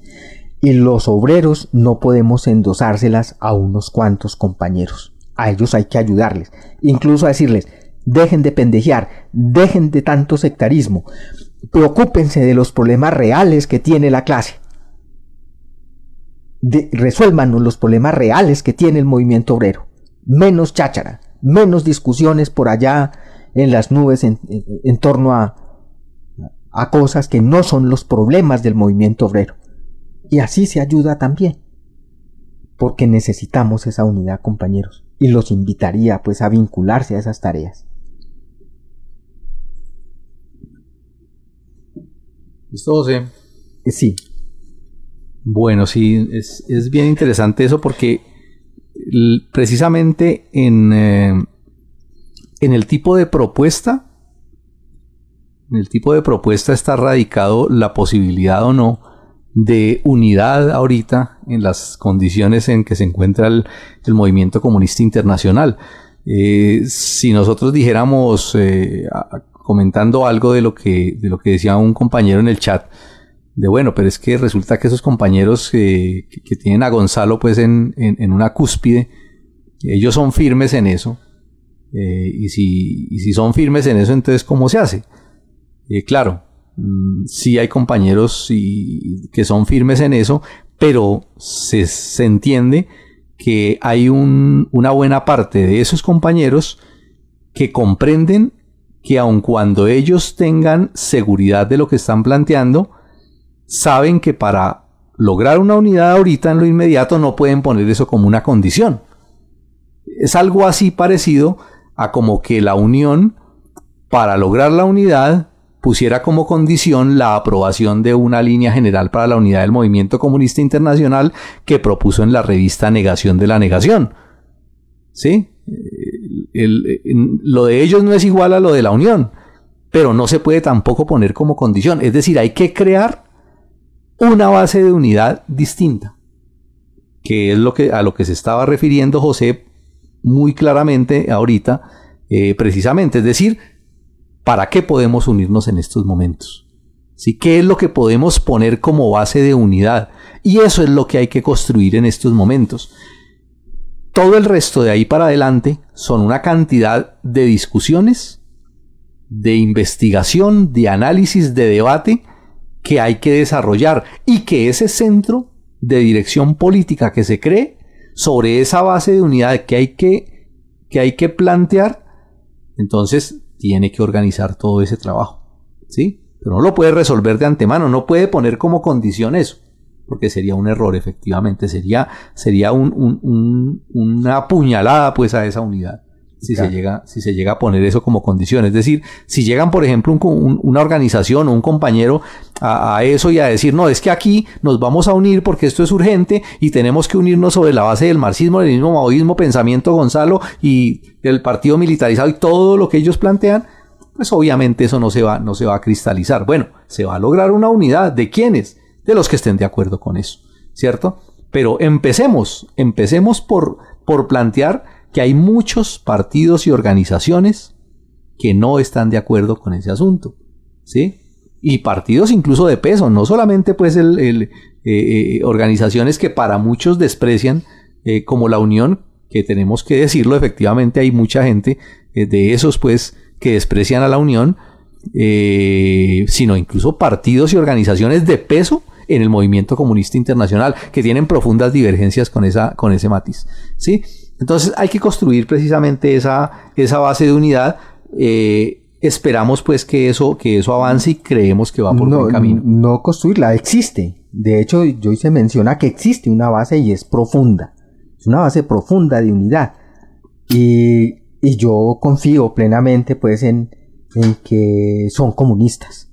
y los obreros no podemos endosárselas a unos cuantos compañeros. A ellos hay que ayudarles, incluso a decirles, dejen de pendejear, dejen de tanto sectarismo, preocúpense de los problemas reales que tiene la clase de, los problemas reales que tiene el movimiento obrero. Menos cháchara, menos discusiones por allá en las nubes en, torno a, a cosas que no son los problemas del movimiento obrero. Y así se ayuda también. Porque necesitamos esa unidad, compañeros. Y los invitaría pues a vincularse a esas tareas. ¿Listo, José? Sí. Bueno, sí, es, bien interesante eso porque precisamente en, eh, en el tipo de propuesta, en el tipo de propuesta está radicado la posibilidad o no de unidad ahorita en las condiciones en que se encuentra el, movimiento comunista internacional. Eh, si nosotros dijéramos, eh, comentando algo de lo que, de lo que decía un compañero en el chat, de bueno, pero es que resulta que esos compañeros que, tienen a Gonzalo pues en, una cúspide, ellos son firmes en eso. Eh, y, si, si, son firmes en eso, entonces ¿cómo se hace? Eh, claro, mm, sí hay compañeros que son firmes en eso, pero se, entiende que hay una buena parte de esos compañeros que comprenden que aun cuando ellos tengan seguridad de lo que están planteando, saben que para lograr una unidad ahorita en lo inmediato no pueden poner eso como una condición. Es algo así parecido a como que la unión, para lograr la unidad, pusiera como condición la aprobación de una línea general para la unidad del movimiento comunista internacional que propuso en la revista Negación de la Negación. ¿Sí? lo de ellos no es igual a lo de la unión, pero no se puede tampoco poner como condición. Es decir, hay que crear una base de unidad distinta, que es lo que, a lo que se estaba refiriendo José muy claramente ahorita, eh, precisamente, es decir, ¿para qué podemos unirnos en estos momentos? ¿Sí? ¿Qué es lo que podemos poner como base de unidad? Y eso es lo que hay que construir en estos momentos. Todo el resto de ahí para adelante son una cantidad de discusiones, de investigación, de análisis, de debate que hay que desarrollar y que ese centro de dirección política que se cree sobre esa base de unidad que hay que, que, hay que plantear, entonces tiene que organizar todo ese trabajo. ¿Sí? Pero no lo puede resolver de antemano, no puede poner como condición eso, porque sería un error, efectivamente, sería, sería un, una puñalada pues a esa unidad si, se llega, si se llega a poner eso como condición. Es decir, si llegan, por ejemplo, una organización o un compañero a, eso y a decir, no, es que aquí nos vamos a unir porque esto es urgente y tenemos que unirnos sobre la base del marxismo, del mismo maoísmo, pensamiento Gonzalo y el partido militarizado y todo lo que ellos plantean, pues obviamente eso no se va, no se va a cristalizar. Bueno, se va a lograr una unidad. ¿De quiénes? De los que estén de acuerdo con eso, ¿cierto? Pero empecemos, empecemos por, por plantear que hay muchos partidos y organizaciones que no están de acuerdo con ese asunto, ¿sí? Y partidos incluso de peso, no solamente pues el, eh, eh, organizaciones que para muchos desprecian eh, como la Unión, que tenemos que decirlo, efectivamente hay mucha gente de esos pues que desprecian a la Unión, sino incluso partidos y organizaciones de peso en el movimiento comunista internacional que tienen profundas divergencias con esa con ese matiz, ¿sí? Entonces hay que construir precisamente esa, esa base de unidad. Eh, esperamos pues que eso, que eso avance y creemos que va por no, buen camino. No construirla, existe. De hecho, hoy se menciona que existe una base y es profunda. Es una base profunda de unidad. Y, y yo confío plenamente pues en, en que son comunistas.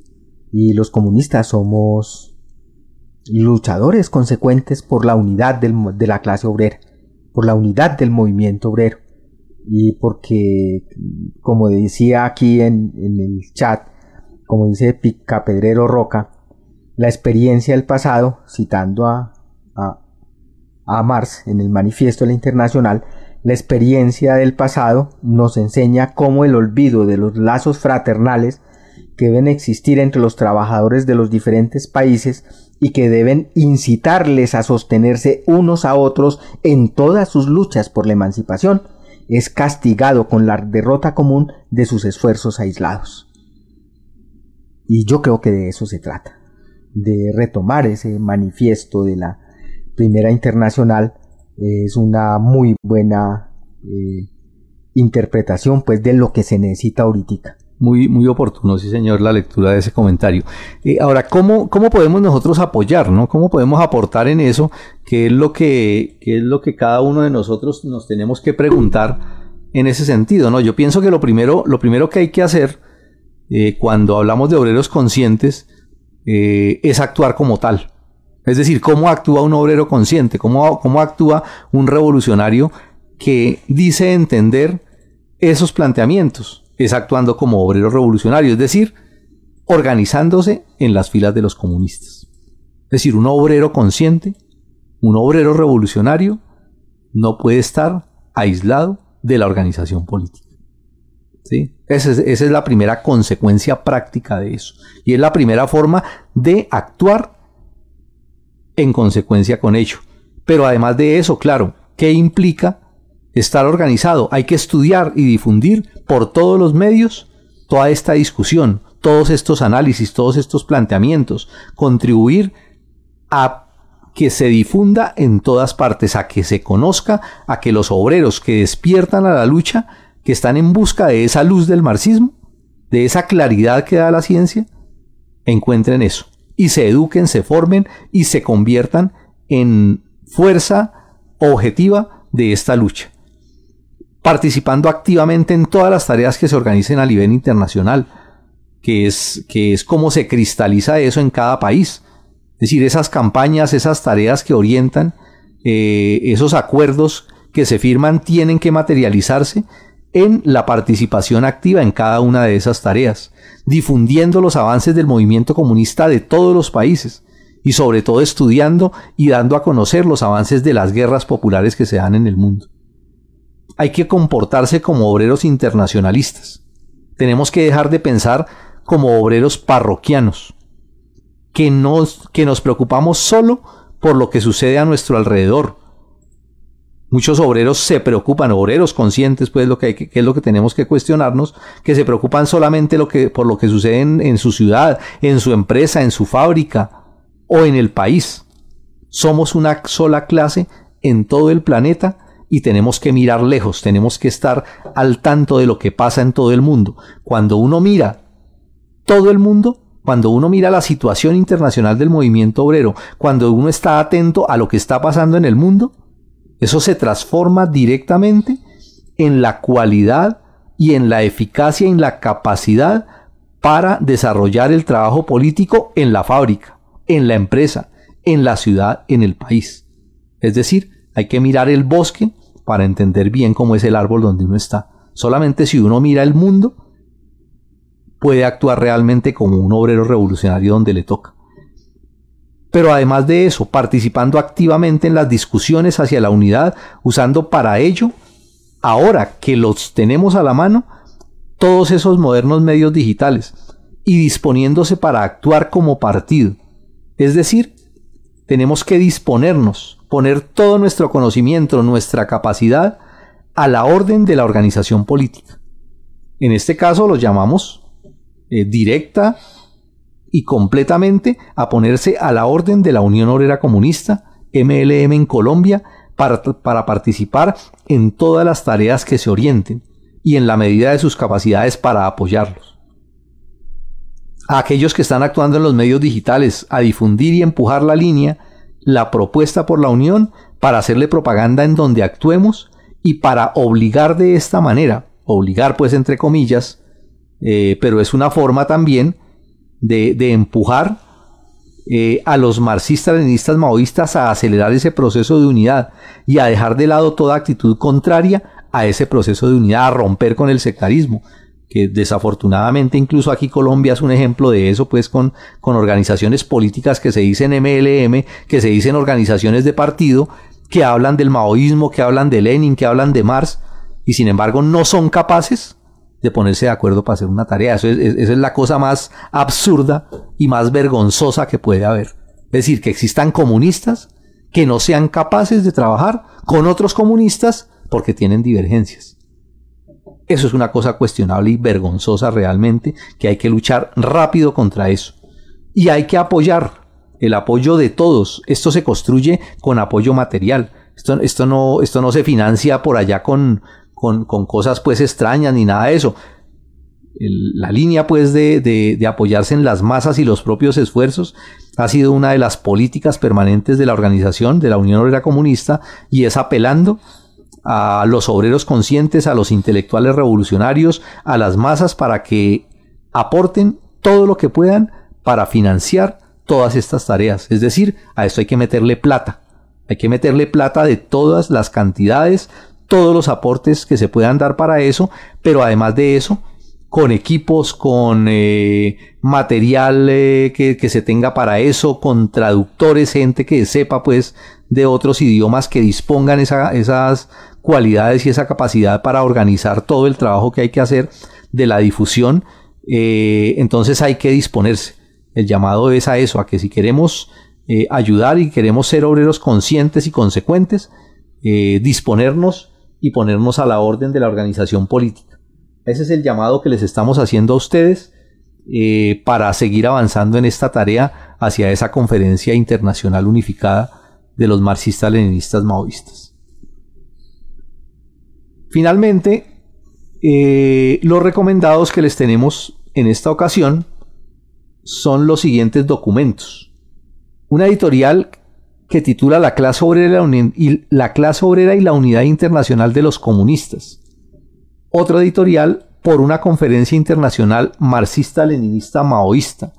Y los comunistas somos luchadores consecuentes por la unidad del, de la clase obrera por la unidad del movimiento obrero. Y porque, como decía aquí en, el chat, como dice Picapedrero Roca, la experiencia del pasado, citando a, a, a Marx en el Manifiesto de la Internacional, la experiencia del pasado nos enseña cómo el olvido de los lazos fraternales que deben existir entre los trabajadores de los diferentes países y que deben incitarles a sostenerse unos a otros en todas sus luchas por la emancipación, es castigado con la derrota común de sus esfuerzos aislados. Y yo creo que de eso se trata, de retomar ese manifiesto de la Primera Internacional, es una muy buena eh, interpretación pues de lo que se necesita ahorita muy, muy oportuno, sí señor, la lectura de ese comentario. Eh, ahora, ¿cómo, ¿cómo podemos nosotros apoyar, no? ¿Cómo podemos aportar en eso? ¿Qué es lo que, es lo que cada uno de nosotros nos tenemos que preguntar en ese sentido, no? Yo pienso que lo primero, lo primero que hay que hacer eh, cuando hablamos de obreros conscientes eh, es actuar como tal. Es decir, cómo actúa un obrero consciente, cómo, cómo actúa un revolucionario que dice entender esos planteamientos es actuando como obrero revolucionario, es decir, organizándose en las filas de los comunistas. Es decir, un obrero consciente, un obrero revolucionario, no puede estar aislado de la organización política. ¿Sí? Esa, es, esa es la primera consecuencia práctica de eso. Y es la primera forma de actuar en consecuencia con ello. Pero además de eso, claro, ¿qué implica estar organizado, hay que estudiar y difundir por todos los medios toda esta discusión, todos estos análisis, todos estos planteamientos, contribuir a que se difunda en todas partes, a que se conozca, a que los obreros que despiertan a la lucha, que están en busca de esa luz del marxismo, de esa claridad que da la ciencia, encuentren eso. Y se eduquen, se formen y se conviertan en fuerza objetiva de esta lucha participando activamente en todas las tareas que se organicen a nivel internacional, que es, que es cómo se cristaliza eso en cada país. Es decir, esas campañas, esas tareas que orientan, eh, esos acuerdos que se firman tienen que materializarse en la participación activa en cada una de esas tareas, difundiendo los avances del movimiento comunista de todos los países y sobre todo estudiando y dando a conocer los avances de las guerras populares que se dan en el mundo hay que comportarse como obreros internacionalistas. Tenemos que dejar de pensar como obreros parroquianos, que nos, que nos preocupamos solo por lo que sucede a nuestro alrededor. Muchos obreros se preocupan, obreros conscientes, pues lo que, es lo que tenemos que cuestionarnos, que se preocupan solamente lo que, por lo que sucede en su ciudad, en su empresa, en su fábrica o en el país. Somos una sola clase en todo el planeta y tenemos que mirar lejos, tenemos que estar al tanto de lo que pasa en todo el mundo. Cuando uno mira todo el mundo, cuando uno mira la situación internacional del movimiento obrero, cuando uno está atento a lo que está pasando en el mundo, eso se transforma directamente en la cualidad y en la eficacia y en la capacidad para desarrollar el trabajo político en la fábrica, en la empresa, en la ciudad, en el país. Es decir, hay que mirar el bosque para entender bien cómo es el árbol donde uno está. Solamente si uno mira el mundo, puede actuar realmente como un obrero revolucionario donde le toca. Pero además de eso, participando activamente en las discusiones hacia la unidad, usando para ello, ahora que los tenemos a la mano, todos esos modernos medios digitales y disponiéndose para actuar como partido. Es decir, tenemos que disponernos, poner todo nuestro conocimiento, nuestra capacidad a la orden de la organización política. En este caso los llamamos eh, directa y completamente a ponerse a la orden de la Unión Obrera Comunista, MLM en Colombia, para, para participar en todas las tareas que se orienten y en la medida de sus capacidades para apoyarlos. A aquellos que están actuando en los medios digitales, a difundir y empujar la línea, la propuesta por la Unión para hacerle propaganda en donde actuemos y para obligar de esta manera, obligar pues entre comillas, eh, pero es una forma también de, empujar eh, a los marxistas, leninistas, maoístas a acelerar ese proceso de unidad y a dejar de lado toda actitud contraria a ese proceso de unidad, a romper con el sectarismo que desafortunadamente incluso aquí Colombia es un ejemplo de eso, pues con, con organizaciones políticas que se dicen MLM, que se dicen organizaciones de partido, que hablan del maoísmo, que hablan de Lenin, que hablan de Marx, y sin embargo no son capaces de ponerse de acuerdo para hacer una tarea. Eso es, esa es la cosa más absurda y más vergonzosa que puede haber. Es decir, que existan comunistas que no sean capaces de trabajar con otros comunistas porque tienen divergencias. Eso es una cosa cuestionable y vergonzosa realmente, que hay que luchar rápido contra eso. Y hay que apoyar el apoyo de todos. Esto se construye con apoyo material. Esto, esto, no, esto no se financia por allá con, con, cosas pues extrañas ni nada de eso. la línea pues de, de, apoyarse en las masas y los propios esfuerzos ha sido una de las políticas permanentes de la organización de la Unión Obrera Comunista y es apelando a los obreros conscientes, a los intelectuales revolucionarios, a las masas para que aporten todo lo que puedan para financiar todas estas tareas. Es decir, a esto hay que meterle plata. Hay que meterle plata de todas las cantidades, todos los aportes que se puedan dar para eso, pero además de eso, con equipos, con eh, material eh, que, se tenga para eso, con traductores, gente que sepa pues de otros idiomas que dispongan esas cualidades y esa capacidad para organizar todo el trabajo que hay que hacer de la difusión, eh, entonces hay que disponerse. El llamado es a eso, a que si queremos ayudar y queremos ser obreros conscientes y consecuentes, disponernos y ponernos a la orden de la organización política. Ese es el llamado que les estamos haciendo a ustedes eh, para seguir avanzando en esta tarea hacia esa conferencia internacional unificada de los marxistas-leninistas maoístas. Finalmente, eh, los recomendados que les tenemos en esta ocasión son los siguientes documentos. Una editorial que titula La clase obrera y la, clase obrera y la unidad internacional de los comunistas. Otro editorial por una conferencia internacional marxista-leninista maoísta.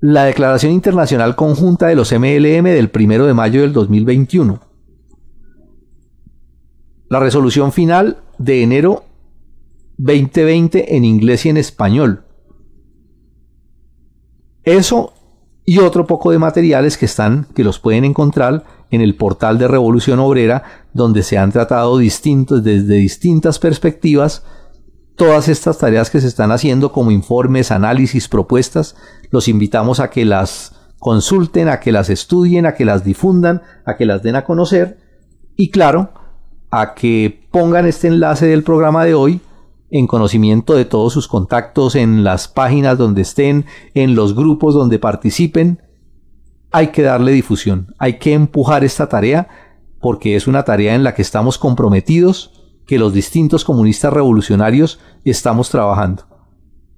La Declaración Internacional Conjunta de los MLM del 1 de mayo del 2021. La resolución final de enero 2020 en inglés y en español. Eso y otro poco de materiales que están, que los pueden encontrar en el portal de Revolución Obrera, donde se han tratado distintos, desde distintas perspectivas todas estas tareas que se están haciendo como informes, análisis, propuestas. Los invitamos a que las consulten, a que las estudien, a que las difundan, a que las den a conocer y claro, a que pongan este enlace del programa de hoy en conocimiento de todos sus contactos, en las páginas donde estén, en los grupos donde participen. Hay que darle difusión, hay que empujar esta tarea porque es una tarea en la que estamos comprometidos, que los distintos comunistas revolucionarios estamos trabajando.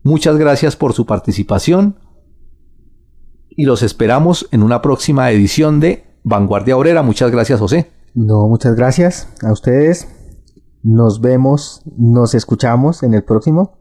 Muchas gracias por su participación y los esperamos en una próxima edición de Vanguardia Obrera. Muchas gracias, José. No, muchas gracias a ustedes. Nos vemos, nos escuchamos en el próximo.